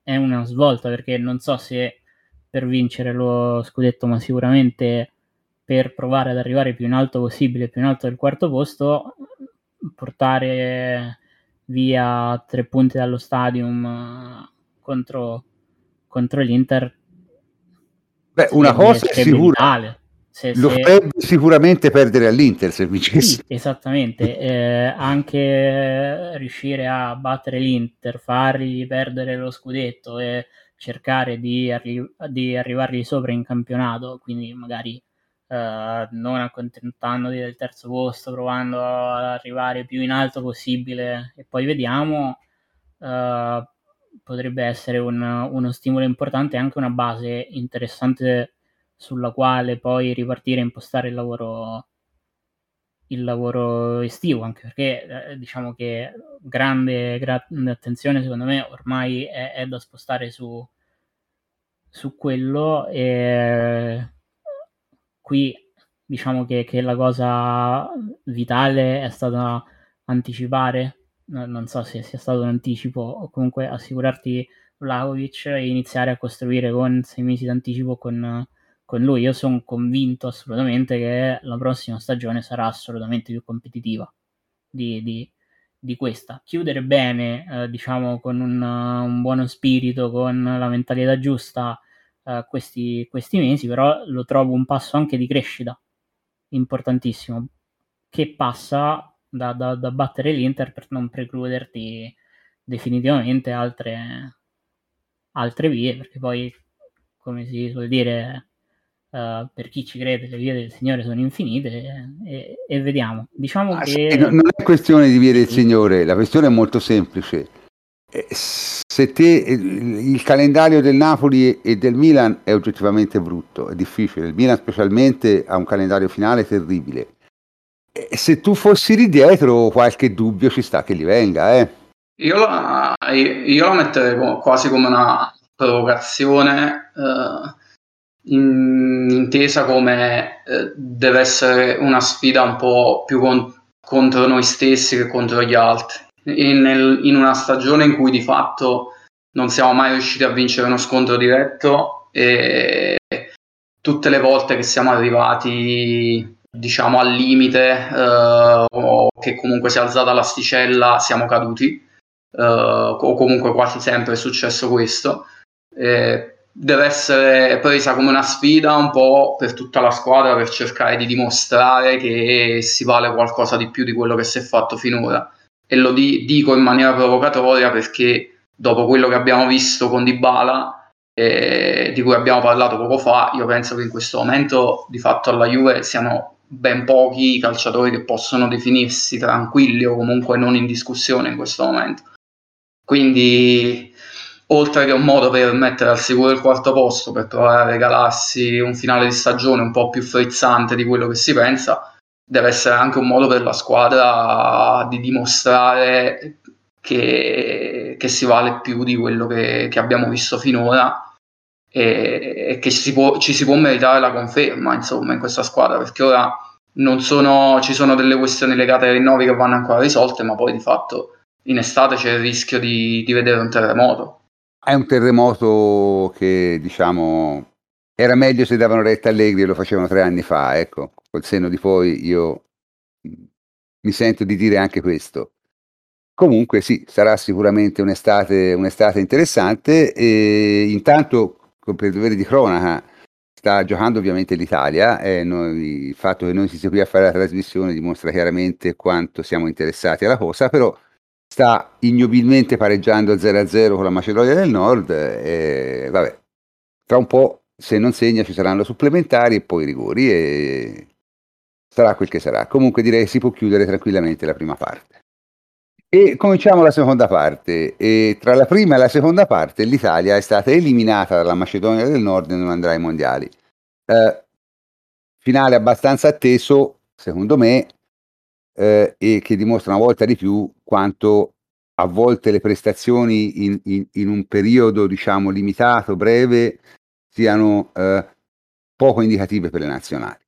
è una svolta perché non so se per vincere lo scudetto, ma sicuramente per provare ad arrivare più in alto possibile, più in alto del quarto posto, portare via tre punti dallo stadium eh, contro, contro l'Inter. Beh, una cosa è sicura. Se, lo farebbe sicuramente perdere all'Inter se vincesse. Sì, esattamente, eh, anche riuscire a battere l'Inter, fargli perdere lo scudetto e cercare di, arri- di arrivargli sopra in campionato, quindi magari eh, non accontentandoti del terzo posto, provando ad arrivare più in alto possibile e poi vediamo, eh, potrebbe essere un, uno stimolo importante e anche una base interessante sulla quale poi ripartire e impostare il lavoro il lavoro estivo, anche perché eh, diciamo che grande, grande, attenzione secondo me ormai è, è da spostare su, su quello e qui diciamo che, che, la cosa vitale è stata anticipare, non so se sia stato un anticipo o comunque assicurarti Vlaovic e iniziare a costruire con sei mesi d'anticipo con, con lui. Io sono convinto assolutamente che la prossima stagione sarà assolutamente più competitiva di, di, di questa. Chiudere bene, eh, diciamo, con un, un, buono spirito, con la mentalità giusta eh, questi, questi mesi, però lo trovo un passo anche di crescita importantissimo che passa da, da, da battere l'Inter per non precluderti definitivamente altre, altre vie, perché poi, come si suol dire, uh, per chi ci crede, le vie del Signore sono infinite e, e vediamo. Diciamo ah, che... non è questione di vie del Signore, la questione è molto semplice. Eh, se te il calendario del Napoli e del Milan è oggettivamente brutto, è difficile, il Milan specialmente ha un calendario finale terribile. E se tu fossi lì dietro qualche dubbio ci sta che gli venga, eh. Io la, io la metterei quasi come una provocazione eh, in, intesa come eh, deve essere una sfida un po' più con, contro noi stessi che contro gli altri. Nel, in una stagione in cui di fatto non siamo mai riusciti a vincere uno scontro diretto e tutte le volte che siamo arrivati diciamo al limite eh, o che comunque si è alzata l'asticella siamo caduti uh, o comunque quasi sempre è successo questo. Eh, deve essere presa come una sfida un po' per tutta la squadra per cercare di dimostrare che si vale qualcosa di più di quello che si è fatto finora. E lo di- dico in maniera provocatoria perché dopo quello che abbiamo visto con Dybala, eh, di cui abbiamo parlato poco fa, io penso che in questo momento di fatto alla Juve siano ben pochi i calciatori che possono definirsi tranquilli o comunque non in discussione in questo momento. Quindi, oltre che un modo per mettere al sicuro il quarto posto, per provare a regalarsi un finale di stagione un po' più frizzante di quello che si pensa, deve essere anche un modo per la squadra di dimostrare che, che si vale più di quello che, che abbiamo visto finora e, e che si può, ci si può meritare la conferma insomma in questa squadra perché ora sono, ci sono delle questioni legate ai rinnovi che vanno ancora risolte ma poi di fatto in estate c'è il rischio di, di vedere un terremoto. È un terremoto che diciamo era meglio se davano retta Allegri e lo facevano tre anni fa, ecco, col senno di poi io mi sento di dire anche questo. Comunque sì, sarà sicuramente un'estate, un'estate interessante e intanto per dovere di cronaca sta giocando ovviamente l'Italia e noi, il fatto che noi si sia qui a fare la trasmissione dimostra chiaramente quanto siamo interessati alla cosa, però sta ignobilmente pareggiando 0-0 con la Macedonia del Nord e vabbè, tra un po' se non segna ci saranno supplementari e poi rigori e sarà quel che sarà. Comunque direi che si può chiudere tranquillamente la prima parte. E cominciamo la seconda parte. E tra la prima e la seconda parte l'Italia è stata eliminata dalla Macedonia del Nord e non andrà ai mondiali. Eh, finale abbastanza atteso, secondo me, eh, e che dimostra una volta di più quanto a volte le prestazioni in, in, in un periodo diciamo limitato, breve, siano eh, poco indicative per le nazionali.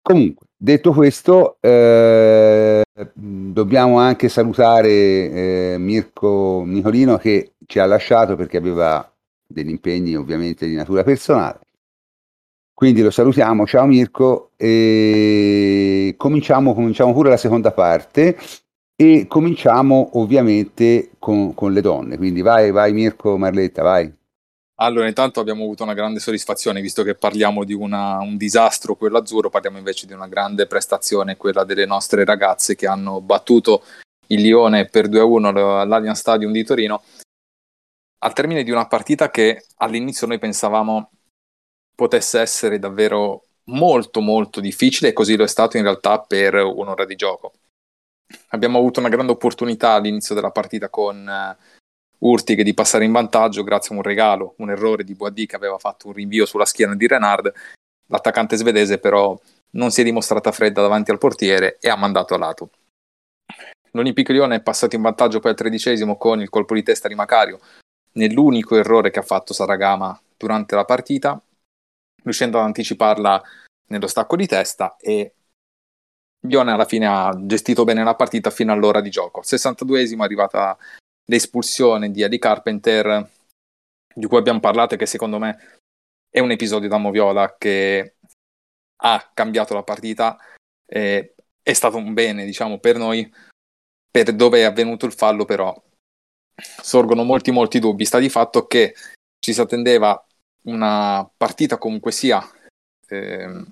Comunque, detto questo, eh, dobbiamo anche salutare eh, Mirko Nicolino che ci ha lasciato perché aveva degli impegni ovviamente di natura personale. Quindi lo salutiamo, ciao Mirko, e cominciamo, cominciamo pure la seconda parte e cominciamo ovviamente con, con le donne. Quindi vai, vai Mirko, Marletta, vai. Allora, intanto abbiamo avuto una grande soddisfazione, visto che parliamo di una, un disastro, quello azzurro, parliamo invece di una grande prestazione, quella delle nostre ragazze che hanno battuto il Lione per 2-1 all'Allianz Stadium di Torino, al termine di una partita che all'inizio noi pensavamo potesse essere davvero molto molto difficile e così lo è stato in realtà per un'ora di gioco. Abbiamo avuto una grande opportunità all'inizio della partita con uh, Urtig di passare in vantaggio grazie a un regalo, un errore di Boadì che aveva fatto un rinvio sulla schiena di Renard. L'attaccante svedese però non si è dimostrata fredda davanti al portiere e ha mandato a lato. L'Olimpico Lione è passato in vantaggio poi al tredicesimo con il colpo di testa di Macario, nell'unico errore che ha fatto Saragama durante la partita, riuscendo ad anticiparla nello stacco di testa e Lione alla fine ha gestito bene la partita fino all'ora di gioco. Al 62esimo è arrivata l'espulsione di Eddie Carpenter, di cui abbiamo parlato e che secondo me è un episodio da Moviola che ha cambiato la partita. Eh, è stato un bene, diciamo, per noi. Per dove è avvenuto il fallo, però, sorgono molti, molti dubbi. Sta di fatto che ci si attendeva una partita comunque sia eh,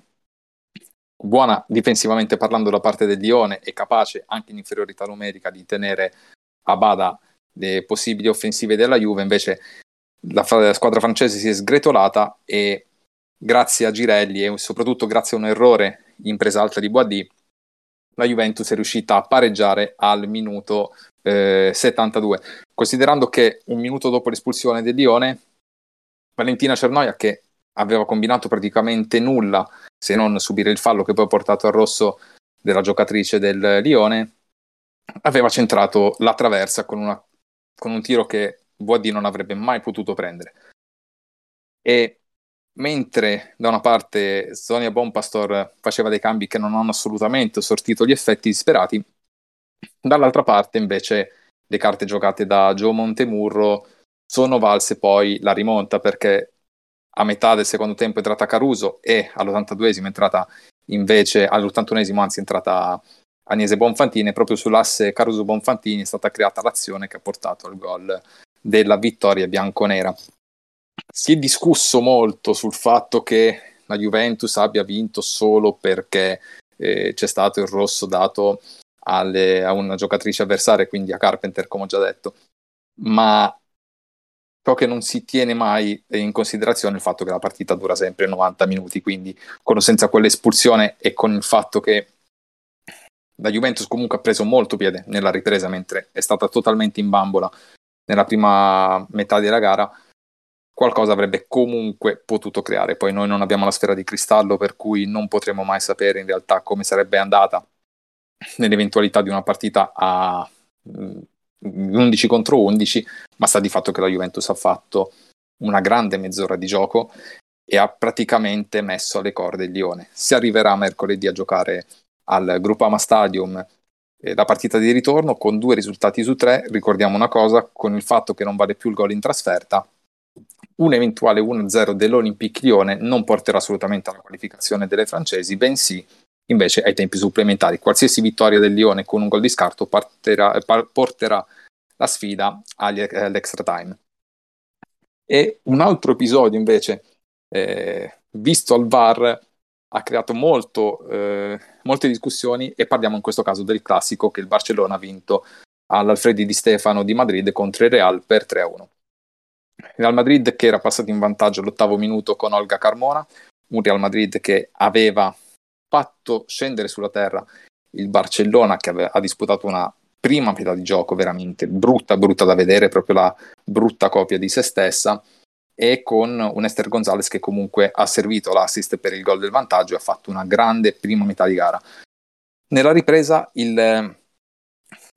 buona difensivamente parlando da parte del Lione e capace anche in inferiorità numerica di tenere a bada le possibili offensive della Juve, invece la, la squadra francese si è sgretolata e grazie a Girelli e soprattutto grazie a un errore in presa alta di Boadì, la Juventus è riuscita a pareggiare al minuto eh, 72. Considerando che un minuto dopo l'espulsione del Lione, Valentina Cernoia, che aveva combinato praticamente nulla se non subire il fallo che poi ha portato al rosso della giocatrice del Lione, aveva centrato la traversa con, una, con un tiro che Boadì non avrebbe mai potuto prendere. E mentre da una parte Sonia Bonpastor faceva dei cambi che non hanno assolutamente sortito gli effetti disperati, dall'altra parte invece le carte giocate da Joe Montemurro sono valse poi la rimonta perché a metà del secondo tempo è entrata Caruso e all'82esimo è entrata invece all'81esimo anzi è entrata Agnese Bonfantini e proprio sull'asse Caruso-Bonfantini è stata creata l'azione che ha portato al gol della vittoria bianconera. Si è discusso molto sul fatto che la Juventus abbia vinto solo perché eh, c'è stato il rosso dato alle, a una giocatrice avversaria, quindi a Carpenter, come ho già detto, ma ciò che non si tiene mai in considerazione è il fatto che la partita dura sempre 90 minuti, quindi con o senza quell'espulsione e con il fatto che la Juventus comunque ha preso molto piede nella ripresa mentre è stata totalmente in bambola nella prima metà della gara, qualcosa avrebbe comunque potuto creare. Poi noi non abbiamo la sfera di cristallo, per cui non potremo mai sapere in realtà come sarebbe andata nell'eventualità di una partita a 11 contro 11, ma sta di fatto che la Juventus ha fatto una grande mezz'ora di gioco e ha praticamente messo alle corde il Lione. Si arriverà mercoledì a giocare al Groupama Stadium eh, la partita di ritorno con due risultati su tre. Ricordiamo una cosa, con il fatto che non vale più il gol in trasferta, un eventuale 1-0 dell'Olympique Lione non porterà assolutamente alla qualificazione delle francesi, bensì invece ai tempi supplementari. Qualsiasi vittoria del Lione con un gol di scarto parterà, porterà la sfida agli, all'extra time. E un altro episodio invece, eh, visto al VAR, ha creato molto, eh, molte discussioni e parliamo in questo caso del classico che il Barcellona ha vinto all'Alfredi di Stefano di Madrid contro il Real per 3-1. Real Madrid che era passato in vantaggio all'ottavo minuto con Olga Carmona, un Real Madrid che aveva fatto scendere sulla terra il Barcellona che aveva, ha disputato una prima metà di gioco veramente brutta, brutta da vedere, proprio la brutta copia di se stessa e con un Esther Gonzalez che comunque ha servito l'assist per il gol del vantaggio e ha fatto una grande prima metà di gara. Nella ripresa il eh,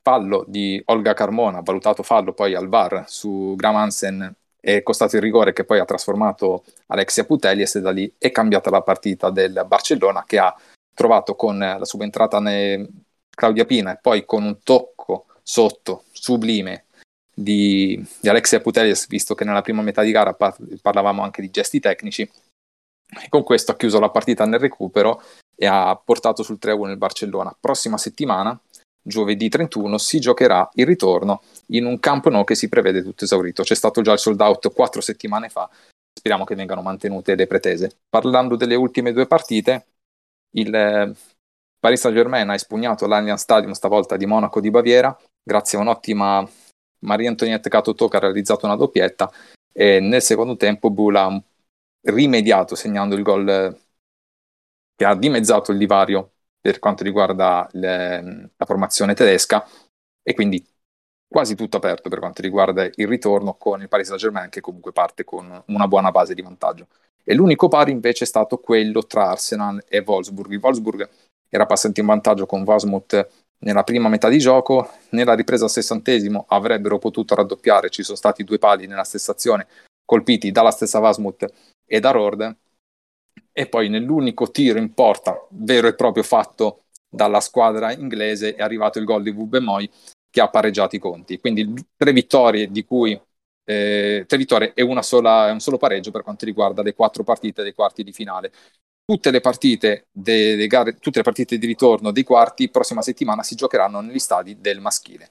fallo di Olga Carmona, valutato fallo poi al VAR su Graham Hansen, è costato il rigore che poi ha trasformato Alexia Putellies e da lì è cambiata la partita del Barcellona che ha trovato con la subentrata Claudia Pina e poi con un tocco sotto sublime di, di Alexia Putellas, visto che nella prima metà di gara par- parlavamo anche di gesti tecnici. E con questo ha chiuso la partita nel recupero e ha portato sul 3-1 il Barcellona. Prossima settimana, giovedì 31, si giocherà il ritorno in un campo no che si prevede tutto esaurito. C'è stato già il sold out quattro settimane fa, speriamo che vengano mantenute le pretese. Parlando delle ultime due partite, il eh, Paris Saint-Germain ha espugnato l'Allianz Stadium stavolta di Monaco di Baviera grazie a un'ottima Maria Antonietta Catotò che ha realizzato una doppietta e nel secondo tempo Bula ha rimediato segnando il gol che ha dimezzato il divario per quanto riguarda le, la formazione tedesca e quindi quasi tutto aperto per quanto riguarda il ritorno con il Paris Saint-Germain che comunque parte con una buona base di vantaggio. E l'unico pari invece è stato quello tra Arsenal e Wolfsburg. Il Wolfsburg era passato in vantaggio con Vasmut nella prima metà di gioco, nella ripresa al sessantesimo avrebbero potuto raddoppiare, ci sono stati due pali nella stessa azione colpiti dalla stessa Vasmut e da Rode e poi nell'unico tiro in porta vero e proprio fatto dalla squadra inglese è arrivato il gol di Vubemoy che ha pareggiato i conti. Quindi tre vittorie di cui eh, tre vittorie e sola, un solo pareggio per quanto riguarda le quattro partite dei quarti di finale. Tutte le partite, de gare, tutte le partite di ritorno dei quarti prossima settimana si giocheranno negli stadi del maschile.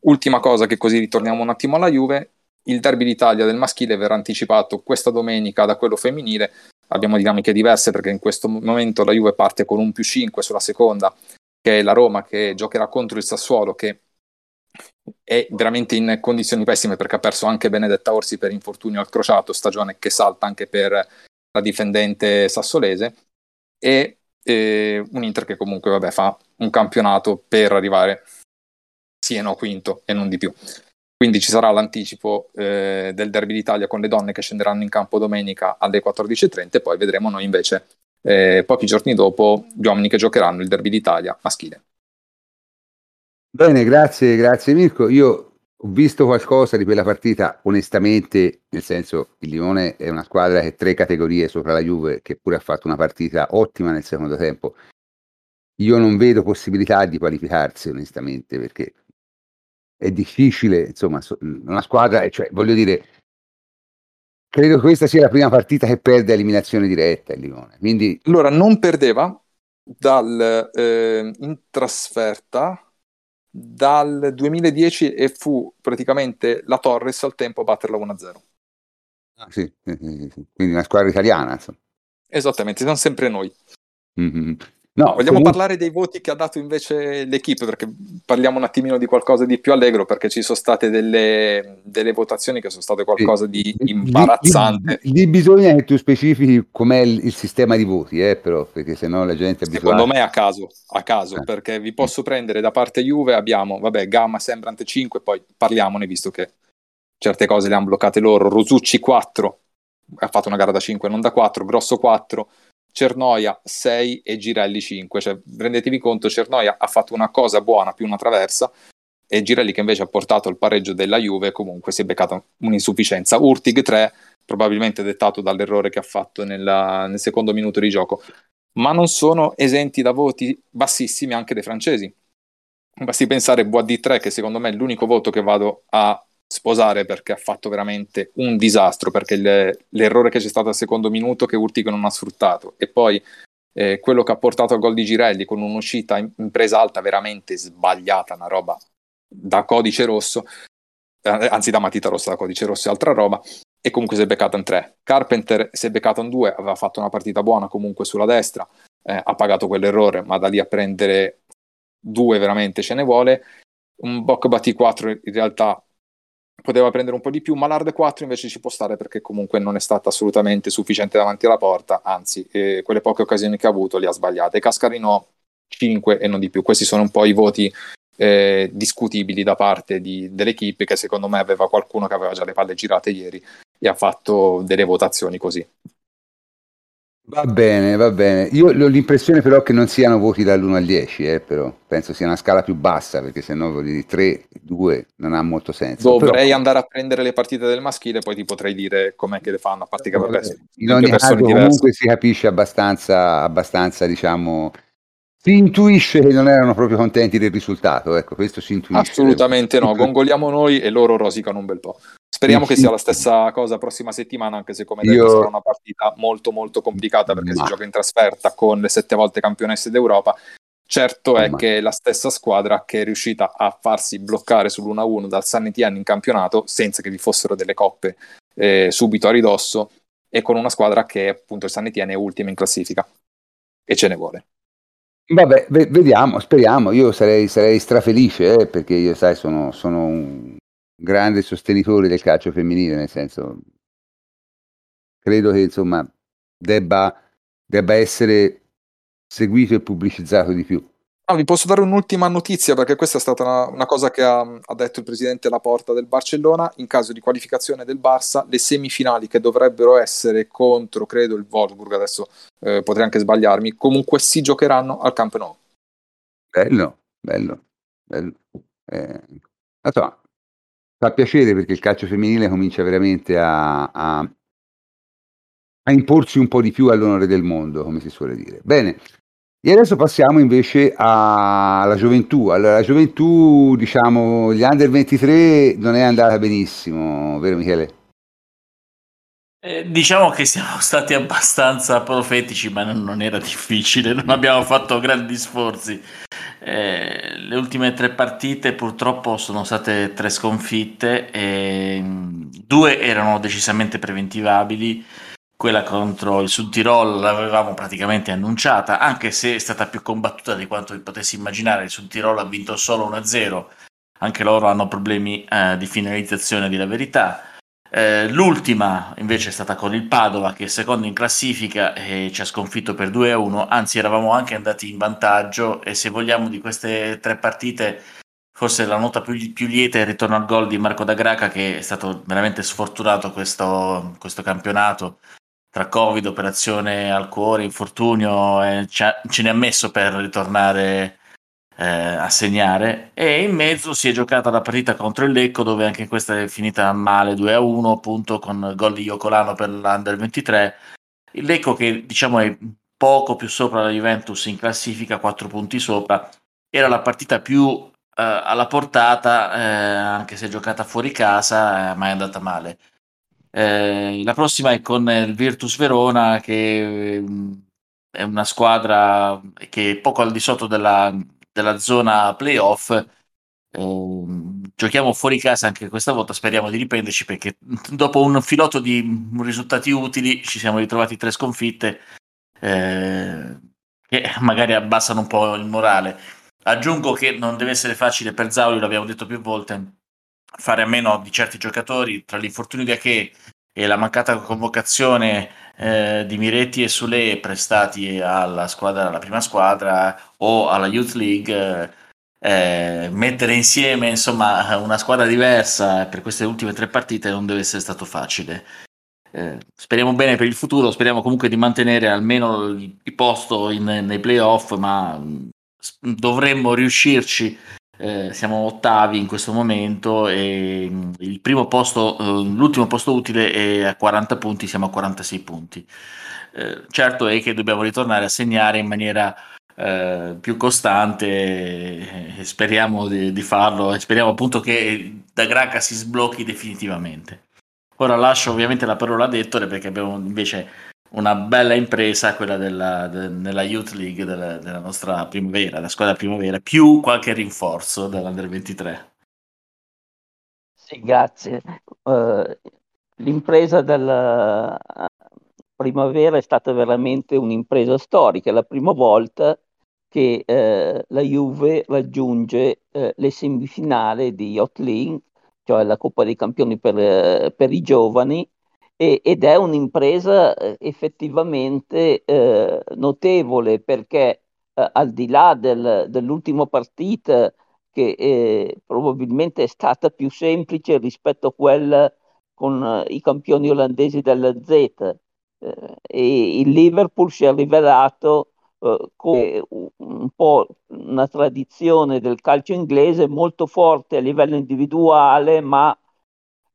Ultima cosa che così ritorniamo un attimo alla Juve, il derby d'Italia del maschile verrà anticipato questa domenica da quello femminile. Abbiamo dinamiche diverse perché in questo momento la Juve parte con un più 5 sulla seconda, che è la Roma che giocherà contro il Sassuolo che è veramente in condizioni pessime perché ha perso anche Benedetta Orsi per infortunio al crociato, stagione che salta anche per la difendente sassolese, e eh, un Inter che comunque vabbè, fa un campionato per arrivare sì e no quinto e non di più. Quindi ci sarà l'anticipo eh, del Derby d'Italia con le donne che scenderanno in campo domenica alle 14.30 e poi vedremo noi invece eh, pochi giorni dopo gli uomini che giocheranno il Derby d'Italia maschile. Bene, grazie, grazie Mirko. Io ho visto qualcosa di quella partita, onestamente, nel senso il Lione è una squadra che ha tre categorie sopra la Juve, che pure ha fatto una partita ottima nel secondo tempo. Io non vedo possibilità di qualificarsi, onestamente, perché è difficile, insomma, una squadra, cioè, voglio dire, credo che questa sia la prima partita che perde eliminazione diretta il Lione. Quindi... Allora, non perdeva dal, eh, in trasferta dal 2010 e fu praticamente la Torres al tempo a batterla 1-0. Ah, sì, sì, sì, quindi una squadra italiana. Insomma. Esattamente, siamo sempre noi. Mm-hmm. No, Vogliamo comunque... parlare dei voti che ha dato invece l'equipe, perché parliamo un attimino di qualcosa di più allegro, perché ci sono state delle, delle votazioni che sono state qualcosa di imbarazzante. Di, bisogna che tu specifichi com'è il, il sistema di voti, eh, però, perché sennò la gente... Secondo me a caso, a caso, eh. perché vi posso prendere da parte Juve, abbiamo, vabbè, Gamma Sembrante 5, poi parliamone, visto che certe cose le hanno bloccate loro, Rosucci 4, ha fatto una gara da 5, non da 4, Grosso 4, Cernoia 6 e Girelli 5. Cioè, rendetevi conto, Cernoia ha fatto una cosa buona più una traversa e Girelli che invece ha portato il pareggio della Juve comunque si è beccato un'insufficienza. Urtig 3, probabilmente dettato dall'errore che ha fatto nella, nel secondo minuto di gioco. Ma non sono esenti da voti bassissimi anche dei francesi. Basti pensare a Bois 3 che secondo me è l'unico voto che vado a sposare perché ha fatto veramente un disastro, perché le, l'errore che c'è stato al secondo minuto che Urtico non ha sfruttato e poi eh, quello che ha portato al gol di Girelli con un'uscita in, in presa alta veramente sbagliata, una roba da codice rosso, eh, anzi da matita rossa da codice rosso è altra roba, e comunque si è beccato in tre. Carpenter si è beccato in due, aveva fatto una partita buona comunque sulla destra, eh, ha pagato quell'errore, ma da lì a prendere due veramente ce ne vuole. Un Boc Batti 4 in realtà poteva prendere un po' di più, ma l'Hard 4 invece ci può stare perché comunque non è stata assolutamente sufficiente davanti alla porta, anzi eh, quelle poche occasioni che ha avuto le ha sbagliate. Cascarino 5 e non di più, questi sono un po' i voti eh, discutibili da parte di, dell'equipe che secondo me aveva qualcuno che aveva già le palle girate ieri e ha fatto delle votazioni così. Va bene, va bene. Io ho l'impressione però che non siano voti dall'1 al 10, eh, però penso sia una scala più bassa, perché se no di 3, 2 non ha molto senso. Dovrei però... andare a prendere le partite del maschile, poi ti potrei dire com'è che le fanno, a parte che vabbè, in ogni caso comunque si capisce abbastanza, abbastanza diciamo, si intuisce che non erano proprio contenti del risultato, ecco, questo si intuisce. Assolutamente no, gongoliamo noi e loro rosicano un bel po'. Speriamo che sia la stessa cosa prossima settimana, anche se come detto Io... sarà una partita molto molto complicata perché Ma... si gioca in trasferta con le sette volte campionesse d'Europa. Certo è Ma... che la stessa squadra che è riuscita a farsi bloccare sull'1-1 dal San Etienne in campionato senza che vi fossero delle coppe eh, subito a ridosso e con una squadra che appunto il San Etienne è ultima in classifica e ce ne vuole. Vabbè, vediamo, speriamo. Io sarei, sarei strafelice eh, perché io, sai, sono, sono un, grande sostenitore del calcio femminile, nel senso, credo che insomma debba, debba essere seguito e pubblicizzato di più. Ah, vi posso dare un'ultima notizia perché questa è stata una, una cosa che ha, ha, detto il presidente Laporta del Barcellona. In caso di qualificazione del Barça, le semifinali che dovrebbero essere contro, credo, il Wolfsburg, adesso eh, potrei anche sbagliarmi, comunque si giocheranno al Camp Nou. Bello, bello, bello. Eh, allora, fa piacere perché il calcio femminile comincia veramente a, a, a imporsi un po' di più all'onore del mondo, come si suole dire. Bene, e adesso passiamo invece alla gioventù. Allora, la gioventù, diciamo, gli under 23 non è andata benissimo, vero Michele? Eh, diciamo che siamo stati abbastanza profetici, ma non, non era difficile, non abbiamo fatto grandi sforzi. Eh, le ultime tre partite purtroppo sono state tre sconfitte, e due erano decisamente preventivabili quella contro il Sud Tirol l'avevamo praticamente annunciata, anche se è stata più combattuta di quanto potessi immaginare. Il Sud Tirol ha vinto solo 1-0, anche loro hanno problemi eh, di finalizzazione di la verità. Eh, l'ultima invece è stata con il Padova che è secondo in classifica e ci ha sconfitto per 2-1, anzi eravamo anche andati in vantaggio e se vogliamo di queste tre partite forse la nota più, più lieta è il ritorno al gol di Marco da Graca che è stato veramente sfortunato questo, questo campionato. Tra Covid, operazione al cuore, infortunio, eh, ce ne ha messo per ritornare eh, a segnare. E in mezzo si è giocata la partita contro il Lecco, dove anche questa è finita male 2 a 1, appunto con gol di Iocolano per l'Under 23. Il Lecco, che diciamo è poco più sopra la Juventus in classifica, 4 punti sopra, era la partita più eh, alla portata, eh, anche se giocata fuori casa, eh, ma è andata male. Eh, la prossima è con il Virtus Verona, che mm, è una squadra che è poco al di sotto della, della zona playoff. Eh, giochiamo fuori casa anche questa volta, speriamo di riprenderci perché dopo un filotto di risultati utili ci siamo ritrovati tre sconfitte eh, che magari abbassano un po' il morale. Aggiungo che non deve essere facile per Zauli, l'abbiamo detto più volte, fare a meno di certi giocatori tra l'infortunio di Ache e la mancata convocazione eh, di Miretti e Sule prestati alla squadra, alla prima squadra o alla Youth League. Eh, mettere insieme insomma una squadra diversa per queste ultime tre partite non deve essere stato facile. Eh, speriamo bene per il futuro, speriamo comunque di mantenere almeno il, posto in, nei playoff, ma dovremmo riuscirci eh, siamo ottavi in questo momento e mm, posto, eh, l'ultimo posto utile è a 40 punti, siamo a 46 punti. Eh, certo è che dobbiamo ritornare a segnare in maniera eh, più costante e speriamo di, di, farlo e speriamo appunto che da Graca si sblocchi definitivamente. Ora lascio ovviamente la parola a Ettore perché abbiamo invece una bella impresa quella della, de, nella Youth League della, della, nostra primavera, la squadra primavera, più qualche rinforzo dell'Under 23. Sì, grazie. Uh, l'impresa della primavera è stata veramente un'impresa storica, è la prima volta che uh, la Juve raggiunge uh, le semifinali di Youth League, cioè la Coppa dei Campioni per, per i giovani, e, ed è un'impresa eh, effettivamente eh, notevole perché eh, al di là del, dell'ultima partita che eh, probabilmente è stata più semplice rispetto a quella con eh, i campioni olandesi della Z eh, e il Liverpool si è rivelato come un po' una tradizione del calcio inglese molto forte a livello individuale ma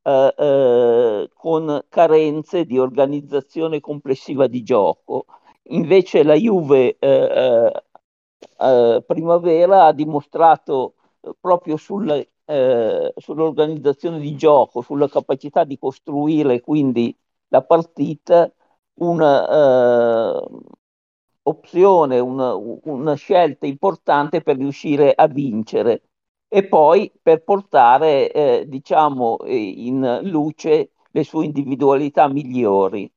eh, eh, con carenze di organizzazione complessiva di gioco. Invece la Juve eh, eh, primavera ha dimostrato proprio sul, sull'organizzazione di gioco, sulla capacità di costruire quindi la partita, una opzione, una, una scelta importante per riuscire a vincere e poi per portare eh, diciamo in luce le sue individualità migliori.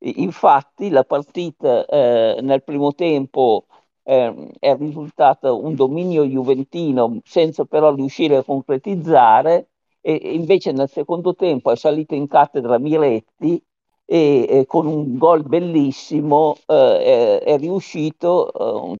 Infatti la partita eh, nel primo tempo eh, è risultata un dominio juventino senza però riuscire a concretizzare e, invece nel secondo tempo è salito in cattedra Miretti e, e con un gol bellissimo eh, è, è, riuscito, eh,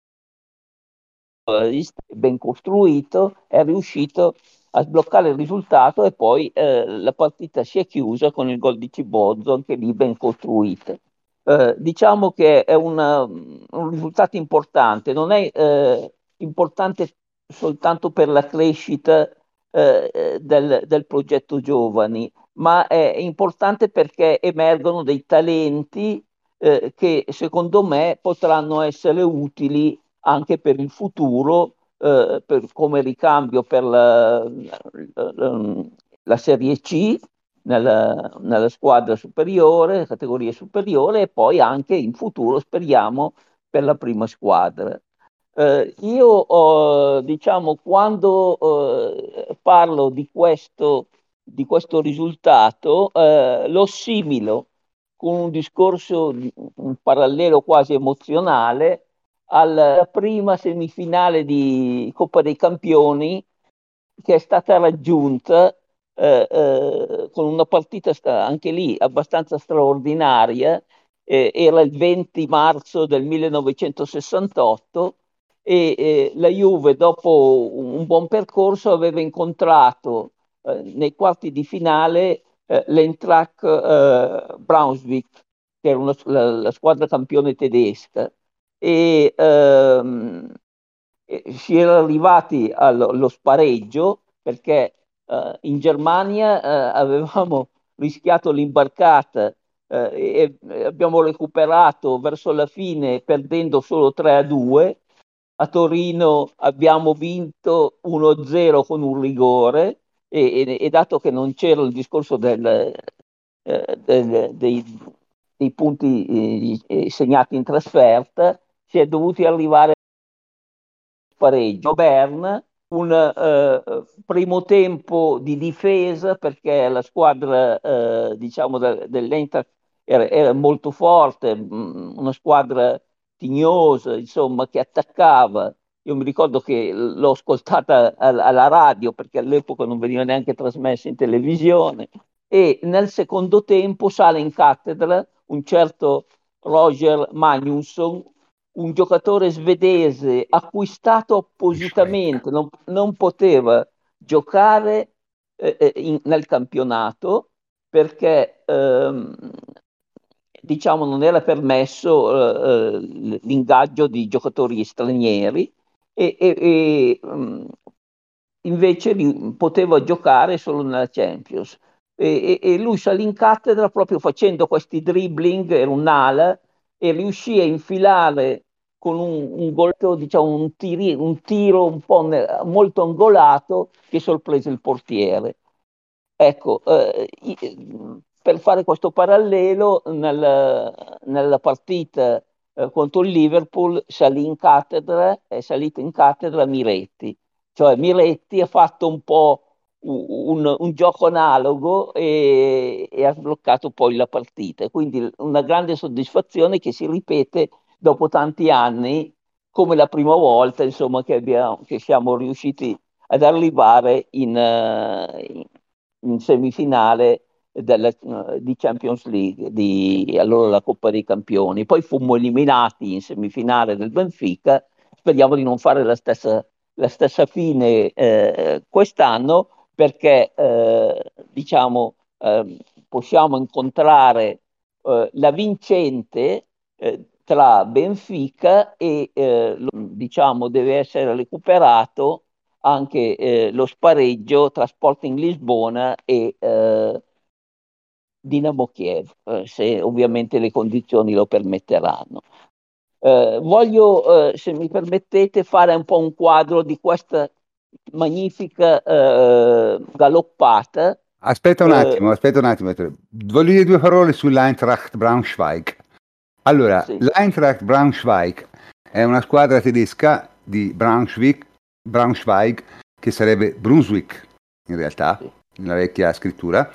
ben costruito, è riuscito a sbloccare il risultato e poi eh, la partita si è chiusa con il gol di Cibozzo, anche lì ben costruito. Eh, diciamo che è una, un risultato importante, non è eh, importante soltanto per la crescita eh, del, del, progetto giovani, ma è importante perché emergono dei talenti eh, che secondo me potranno essere utili anche per il futuro eh, per, come ricambio per la, la, la Serie C nella, nella, squadra superiore, categoria superiore e poi anche in futuro speriamo per la prima squadra. Eh, io ho, diciamo, quando eh, parlo di questo, di questo risultato, eh, lo similo con un discorso, un parallelo quasi emozionale alla prima semifinale di Coppa dei Campioni che è stata raggiunta eh, eh, con una partita anche lì abbastanza straordinaria, eh, era il 20 marzo del 1968 e eh, la Juve dopo un buon percorso aveva incontrato eh, nei quarti di finale eh, l'Eintracht Braunschweig, che era una, la, la squadra campione tedesca e ehm, si era arrivati allo, spareggio perché eh, in Germania eh, avevamo rischiato l'imbarcata eh, e abbiamo recuperato verso la fine perdendo solo 3 a 2. A Torino abbiamo vinto 1-0 con un rigore e, e, e dato che non c'era il discorso del, eh, del, dei, dei, punti eh, segnati in trasferta, si è dovuti arrivare al pareggio. Bern, un eh, primo tempo di difesa perché la squadra eh, diciamo de, dell'Eintracht era, era, molto forte, mm, una squadra tignosa, insomma, che attaccava. Io mi ricordo che l'ho ascoltata alla radio perché all'epoca non veniva neanche trasmessa in televisione e nel secondo tempo sale in cattedra un certo Roger Magnusson, un giocatore svedese acquistato appositamente, non, non poteva giocare eh, eh, in, nel campionato perché ehm, diciamo non era permesso eh, eh l'ingaggio di giocatori stranieri e, e, e um, invece poteva giocare solo nella Champions. E, e, lui salì in cattedra proprio facendo questi dribbling, era un'ala, e riuscì a infilare con un, un, golpe, diciamo, un, tiri, un tiro un po' ne, molto angolato che sorprese il portiere. Ecco, eh, per fare questo parallelo, nel, nella partita eh, contro il Liverpool salì in cattedra, è salito in cattedra Miretti, cioè Miretti ha fatto un po' un, un gioco analogo e, e, ha sbloccato poi la partita. Quindi una grande soddisfazione che si ripete dopo tanti anni, come la prima volta insomma, che, abbiamo, che siamo riusciti ad arrivare in, uh, in semifinale della, uh, di Champions League, di allora la Coppa dei Campioni. Poi fummo eliminati in semifinale del Benfica, speriamo di non fare la stessa, la stessa fine eh, quest'anno perché eh, diciamo, eh, possiamo incontrare eh, la vincente eh, tra Benfica e eh, diciamo deve essere recuperato anche eh, lo spareggio tra Sporting Lisbona e eh, Dinamo Kiev, eh, se ovviamente le condizioni lo permetteranno. Eh, voglio, eh, se mi permettete, fare un po' un quadro di questa magnifica galoppata. Aspetta un attimo, aspetta un attimo. Voglio dire due parole sull'Eintracht Braunschweig. Allora, sì. l'Eintracht Braunschweig è una squadra tedesca di Braunschweig, Braunschweig che sarebbe Brunswick in realtà, sì. nella vecchia scrittura.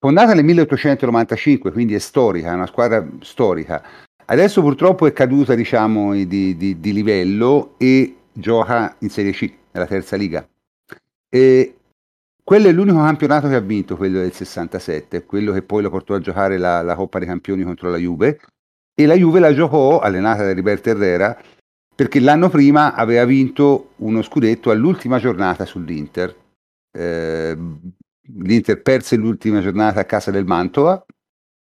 Fondata nel 1895, quindi è storica, è una squadra storica. Adesso purtroppo è caduta diciamo, di, di, di livello e gioca in Serie C, nella terza liga. E quello è l'unico campionato che ha vinto, quello del 67, quello che poi lo portò a giocare la, la Coppa dei Campioni contro la Juve e la Juve la giocò, allenata da Roberto Herrera, perché l'anno prima aveva vinto uno scudetto all'ultima giornata sull'Inter. Eh, L'Inter perse l'ultima giornata a casa del Mantova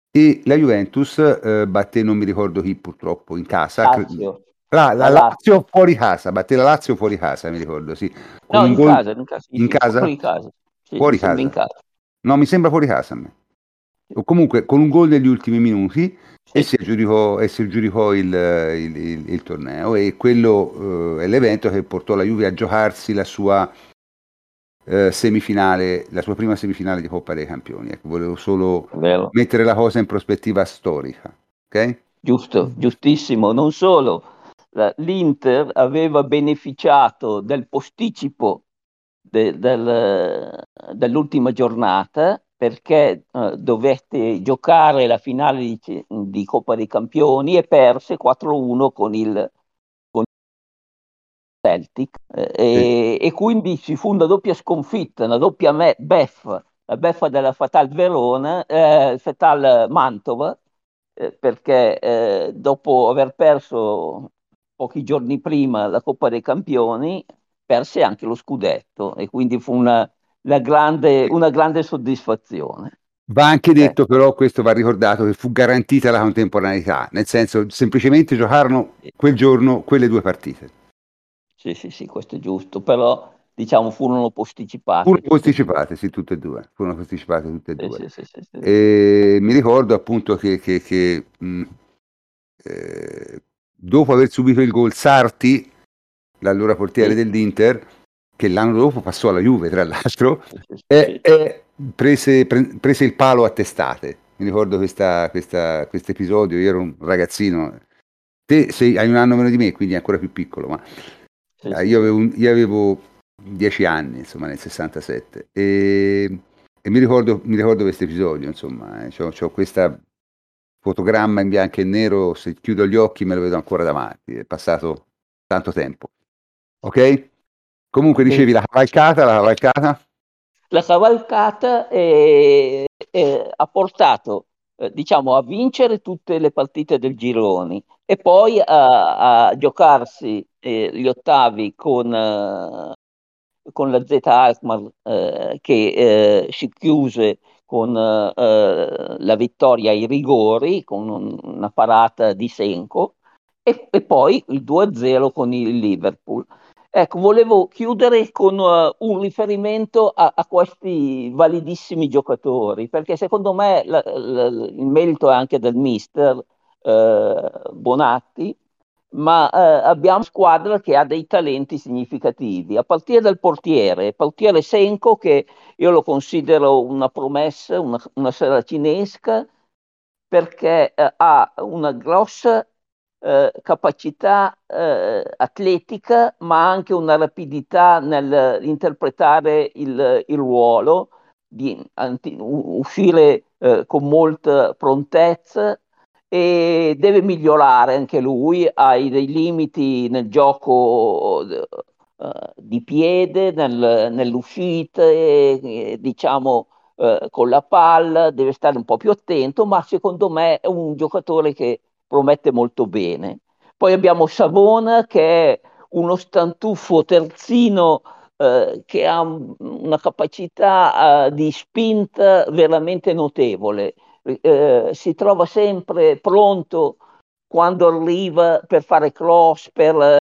e la Juventus eh, batté, non mi ricordo chi purtroppo, in casa. Lazio. La, la, la Lazio fuori casa, batté la Lazio fuori casa, mi ricordo, sì. Con no, in, gol... casa, in casa, in casa? Fuori casa. Sì, fuori casa. In casa. No, mi sembra fuori casa a me. O comunque con un gol negli ultimi minuti sì. e, si aggiudicò, e si aggiudicò il, il, il, il torneo e quello eh, è l'evento che portò la Juve a giocarsi la sua eh, semifinale, la sua prima semifinale di Coppa dei Campioni. Ecco, volevo solo Vero. mettere la cosa in prospettiva storica. Okay? Giusto, giustissimo. Non solo, l'Inter aveva beneficiato del posticipo de, del, dell'ultima giornata perché uh, dovette giocare la finale di, di, Coppa dei Campioni e perse 4-1 con il, Celtic eh, e, e, quindi ci fu una doppia sconfitta, una doppia me- beffa, la beffa della Fatal Verona, eh, Fatal Mantova, eh, perché eh, dopo aver perso pochi giorni prima la Coppa dei Campioni, perse anche lo scudetto e quindi fu una, grande, una grande soddisfazione. Va anche detto, eh. però, questo va ricordato che fu garantita la contemporaneità, nel senso semplicemente giocarono quel giorno quelle due partite. Sì, sì, sì, questo è giusto, però diciamo furono posticipate. Furono posticipate, sì, tutte e due. Furono posticipate tutte e due. Sì, sì, sì, e mi ricordo appunto che, che, che mh, eh, dopo aver subito il gol Sarti, l'allora portiere dell'Inter, che l'anno dopo passò alla Juve, tra l'altro, e, e prese, pre, prese, il palo a testate. Mi ricordo questo episodio, io ero un ragazzino, te sei, hai un anno meno di me, quindi ancora più piccolo, ma ah, io, avevo, io, avevo, dieci anni, insomma, nel 67 e, e mi, ricordo, mi ricordo questo episodio, insomma, eh, ho questa fotogramma in bianco e nero, se chiudo gli occhi me lo vedo ancora davanti, è passato tanto tempo. Ok? Comunque dicevi la cavalcata, la cavalcata? La cavalcata è, è, ha portato eh, diciamo, a vincere tutte le partite del gironi e poi a, a giocarsi eh, gli ottavi con, eh, con la Z Alkmaar eh, che eh, si chiuse con la vittoria ai rigori, con un, una parata di Senko e, e poi il 2-0 con il Liverpool. Ecco, volevo chiudere con uh, un riferimento a, a, questi validissimi giocatori, perché secondo me la, la, il merito è anche del mister eh, Bonatti, ma eh, abbiamo squadra che ha dei talenti significativi, a partire dal portiere, portiere Senko che io lo considero una promessa, una, una seracinesca, perché eh, ha una grossa eh, capacità eh, atletica, ma anche una rapidità nell'interpretare il, il ruolo, di anti, uscire eh, con molta prontezza e deve migliorare anche lui, ha dei limiti nel gioco uh, di piede, nel, nell'uscita, diciamo uh, con la palla, deve stare un po' più attento, ma secondo me è un giocatore che promette molto bene. Poi abbiamo Savona che è uno stantuffo terzino eh, che ha una capacità eh, di spinta veramente notevole. Eh, si trova sempre pronto quando arriva per fare cross, per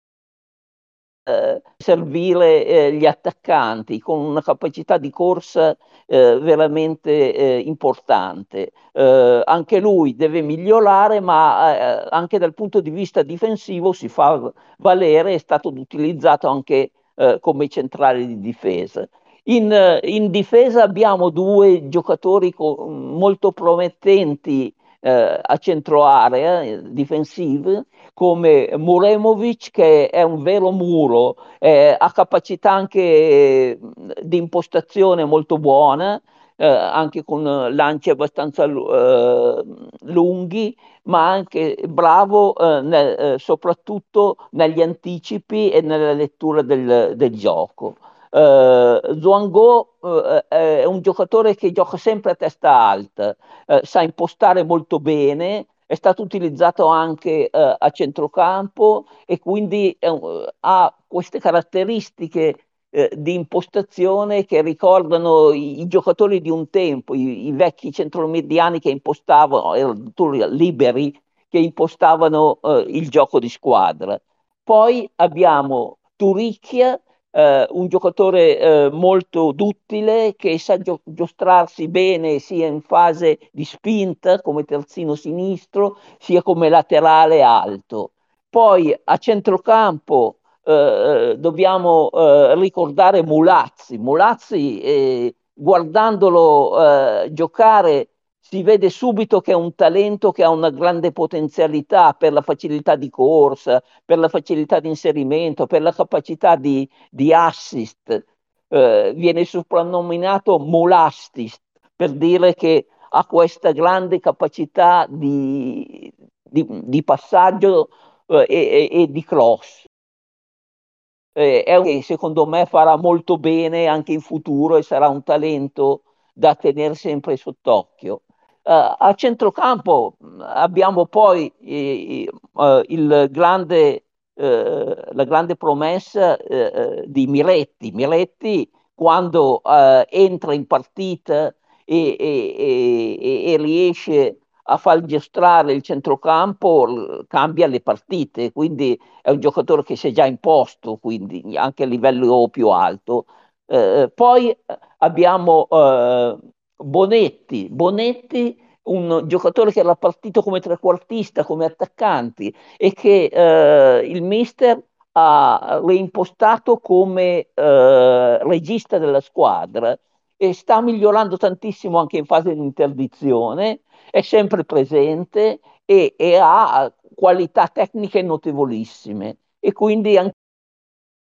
eh, servire eh, gli attaccanti con una capacità di corsa eh, veramente eh, importante. Eh, anche lui deve migliorare, ma anche dal punto di vista difensivo si fa valere, è stato utilizzato anche come centrale di difesa. In, in, difesa abbiamo due giocatori co- molto promettenti eh, a centro area eh, difensive come Muremovic che è un vero muro, eh, ha capacità anche di impostazione molto buona, eh, anche con lanci abbastanza eh, lunghi, ma anche bravo eh, nel, eh, soprattutto negli anticipi e nella lettura del, del gioco. Uh, Zhuanggo uh, è un giocatore che gioca sempre a testa alta, uh, sa impostare molto bene, è stato utilizzato anche eh, a centrocampo e quindi eh, ha queste caratteristiche eh, di impostazione che ricordano i, i, giocatori di un tempo, i, i vecchi centromediani che impostavano, erano liberi, che impostavano eh, il gioco di squadra. Poi abbiamo Turicchia, eh, un giocatore eh, molto duttile che sa gio- giostrarsi bene sia in fase di spinta come terzino sinistro, sia come laterale alto. Poi a centrocampo eh, dobbiamo eh, ricordare Mulazzi. Mulazzi, eh, guardandolo eh, giocare, si vede subito che è un talento che ha una grande potenzialità per la facilità di corsa, per la facilità di inserimento, per la capacità di, di assist. Eh, viene soprannominato Molastist per dire che ha questa grande capacità di, di, di passaggio eh, e, e, di cross. Eh, è che secondo me farà molto bene anche in futuro e sarà un talento da tenere sempre sott'occhio. Uh, a centrocampo abbiamo poi eh, grande, uh, la grande promessa di Miretti. Miretti quando entra in partita e, e, e, e, riesce a far giostrare il centrocampo cambia le partite, quindi è un giocatore che si è già imposto, quindi anche a livello più alto. poi abbiamo Bonetti, Bonetti un giocatore che era partito come trequartista, come attaccanti e che eh, il mister ha reimpostato come eh, regista della squadra e sta migliorando tantissimo anche in fase di interdizione, è sempre presente e, e ha qualità tecniche notevolissime e quindi anche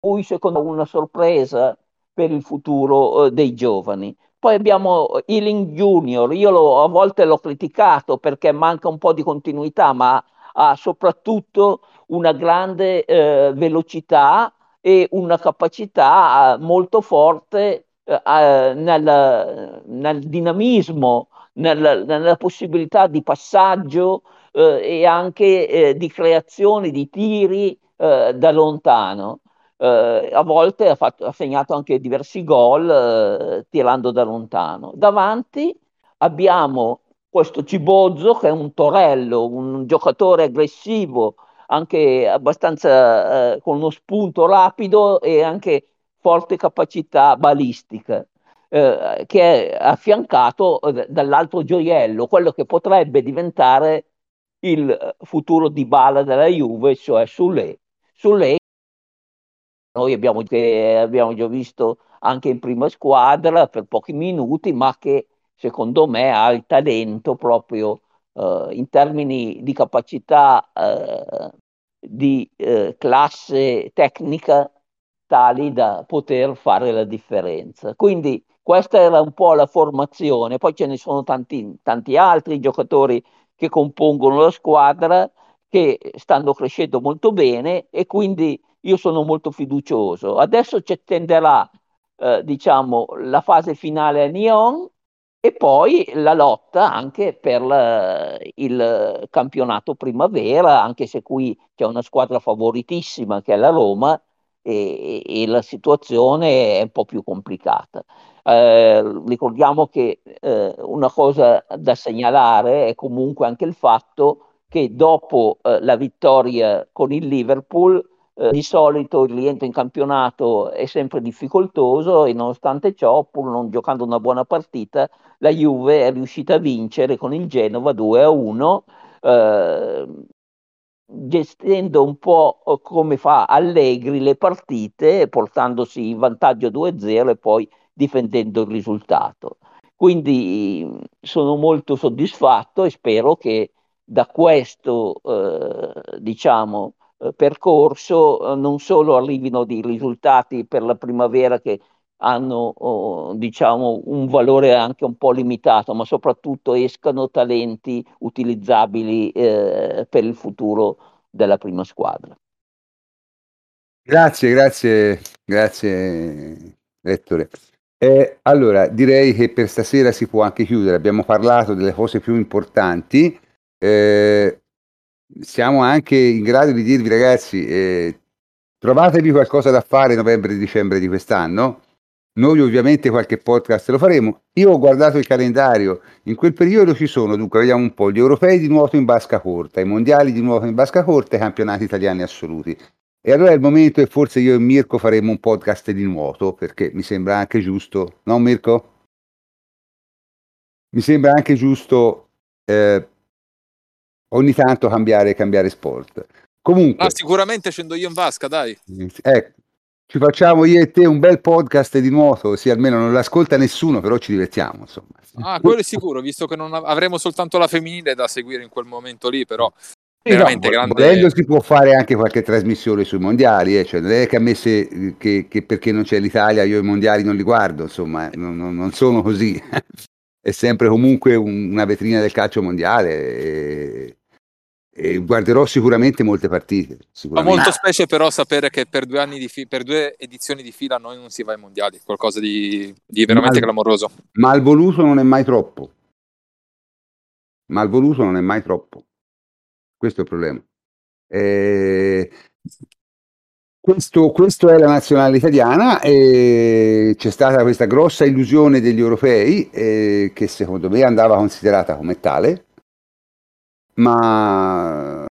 lui secondo me una sorpresa per il futuro eh, dei giovani. Poi abbiamo Ealing Junior, io lo, a volte l'ho criticato perché manca un po' di continuità, ma ha soprattutto una grande eh, velocità e una capacità eh, molto forte eh, nel, nel, dinamismo, nel, nella possibilità di passaggio eh, e anche eh, di creazione di tiri eh, da lontano eh, a volte ha, fatto, ha, segnato anche diversi gol eh, tirando da lontano. Davanti abbiamo questo Cibozzo che è un torello, un giocatore aggressivo, anche abbastanza eh, con uno spunto rapido e anche forte capacità balistica. Eh, che è affiancato eh, dall'altro gioiello, quello che potrebbe diventare il futuro di bala della Juve, cioè Sule. Sule noi abbiamo, abbiamo già visto anche in prima squadra per pochi minuti, ma che secondo me ha il talento proprio eh, in termini di capacità eh, di eh, classe tecnica tali da poter fare la differenza. Quindi questa era un po' la formazione, poi ce ne sono tanti, tanti altri giocatori che compongono la squadra che stanno crescendo molto bene e quindi io sono molto fiducioso. Adesso ci attenderà, eh, diciamo, la fase finale a Nyon e poi la lotta anche per la, il campionato primavera, anche se qui c'è una squadra favoritissima che è la Roma e, e la situazione è un po' più complicata. Eh, ricordiamo che eh, una cosa da segnalare è comunque anche il fatto che dopo eh, la vittoria con il Liverpool eh, di solito il rientro in campionato è sempre difficoltoso e nonostante ciò, pur non giocando una buona partita, la Juve è riuscita a vincere con il Genova 2 a 1, eh, gestendo un po' come fa Allegri le partite, portandosi in vantaggio 2-0 e poi difendendo il risultato. Quindi sono molto soddisfatto e spero che da questo, eh, diciamo, percorso eh, non solo arrivino dei risultati per la primavera che hanno oh, diciamo un valore anche un po' limitato, ma soprattutto escano talenti utilizzabili eh, per il futuro della prima squadra. Grazie, grazie, grazie Ettore. Eh, allora, direi che per stasera si può anche chiudere. Abbiamo parlato delle cose più importanti. Eh, siamo anche in grado di dirvi ragazzi, eh, trovatevi qualcosa da fare novembre e dicembre di quest'anno. Noi ovviamente qualche podcast lo faremo. Io ho guardato il calendario, in quel periodo ci sono, dunque vediamo un po', gli europei di nuoto in basca corta, i mondiali di nuoto in basca corta i campionati italiani assoluti. E allora è il momento e forse io e Mirko faremo un podcast di nuoto, perché mi sembra anche giusto, no Mirko? Mi sembra anche giusto eh, ogni tanto cambiare, cambiare sport. Comunque, ah, sicuramente scendo io in vasca, dai. Ecco, ci facciamo io e te un bel podcast di nuoto, sì, almeno non l'ascolta nessuno, però ci divertiamo, insomma. Ah, quello è sicuro, visto che non avremo soltanto la femminile da seguire in quel momento lì, però veramente no, grande. Volendo si può fare anche qualche trasmissione sui mondiali, eh? cioè, non è che a me se, che, che, perché non c'è l'Italia io i mondiali non li guardo, insomma, non, non sono così. è sempre comunque un, una vetrina del calcio mondiale. E, e guarderò sicuramente molte partite. Sicuramente. Fa molto specie però sapere che per due, fi- per due, edizioni di fila noi non si va ai mondiali, qualcosa di, di veramente mal, clamoroso. Mal voluto non è mai troppo. Mal voluto non è mai troppo. Questo è il problema. Eh, questo, questo, è la nazionale italiana e c'è stata questa grossa illusione degli europei eh, che secondo me andava considerata come tale, ma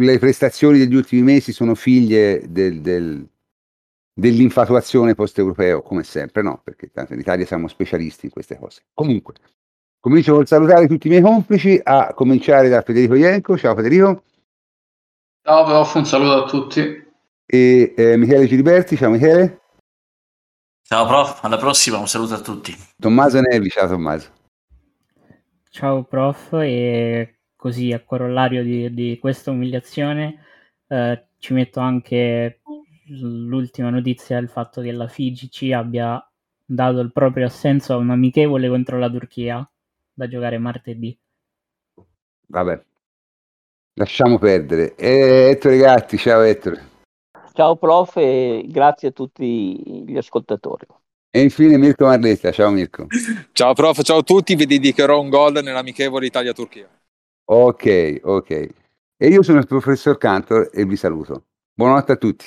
le prestazioni degli ultimi mesi sono figlie del, del, dell'infatuazione post-europeo, come sempre, no? Perché tanto in Italia siamo specialisti in queste cose. Comunque, comincio col salutare tutti i miei complici, a cominciare da Federico Ienco. Ciao Federico. Ciao prof, un saluto a tutti e eh, Michele Giliberti. Ciao Michele. Ciao prof, alla prossima, un saluto a tutti. Tommaso Nevi, ciao Tommaso. Ciao prof e così a corollario di, di questa umiliazione eh, ci metto anche l'ultima notizia del fatto che la FIGC abbia dato il proprio assenso a un amichevole contro la Turchia da giocare martedì. Vabbè, lasciamo perdere. E Ettore Gatti, ciao Ettore. Ciao prof e grazie a tutti gli ascoltatori. E infine Mirko Marletta, ciao Mirko. ciao prof, ciao a tutti, vi dedicherò un gol nell'amichevole Italia-Turchia. Ok, ok. E io sono il professor Cantor e vi saluto. Buonanotte a tutti.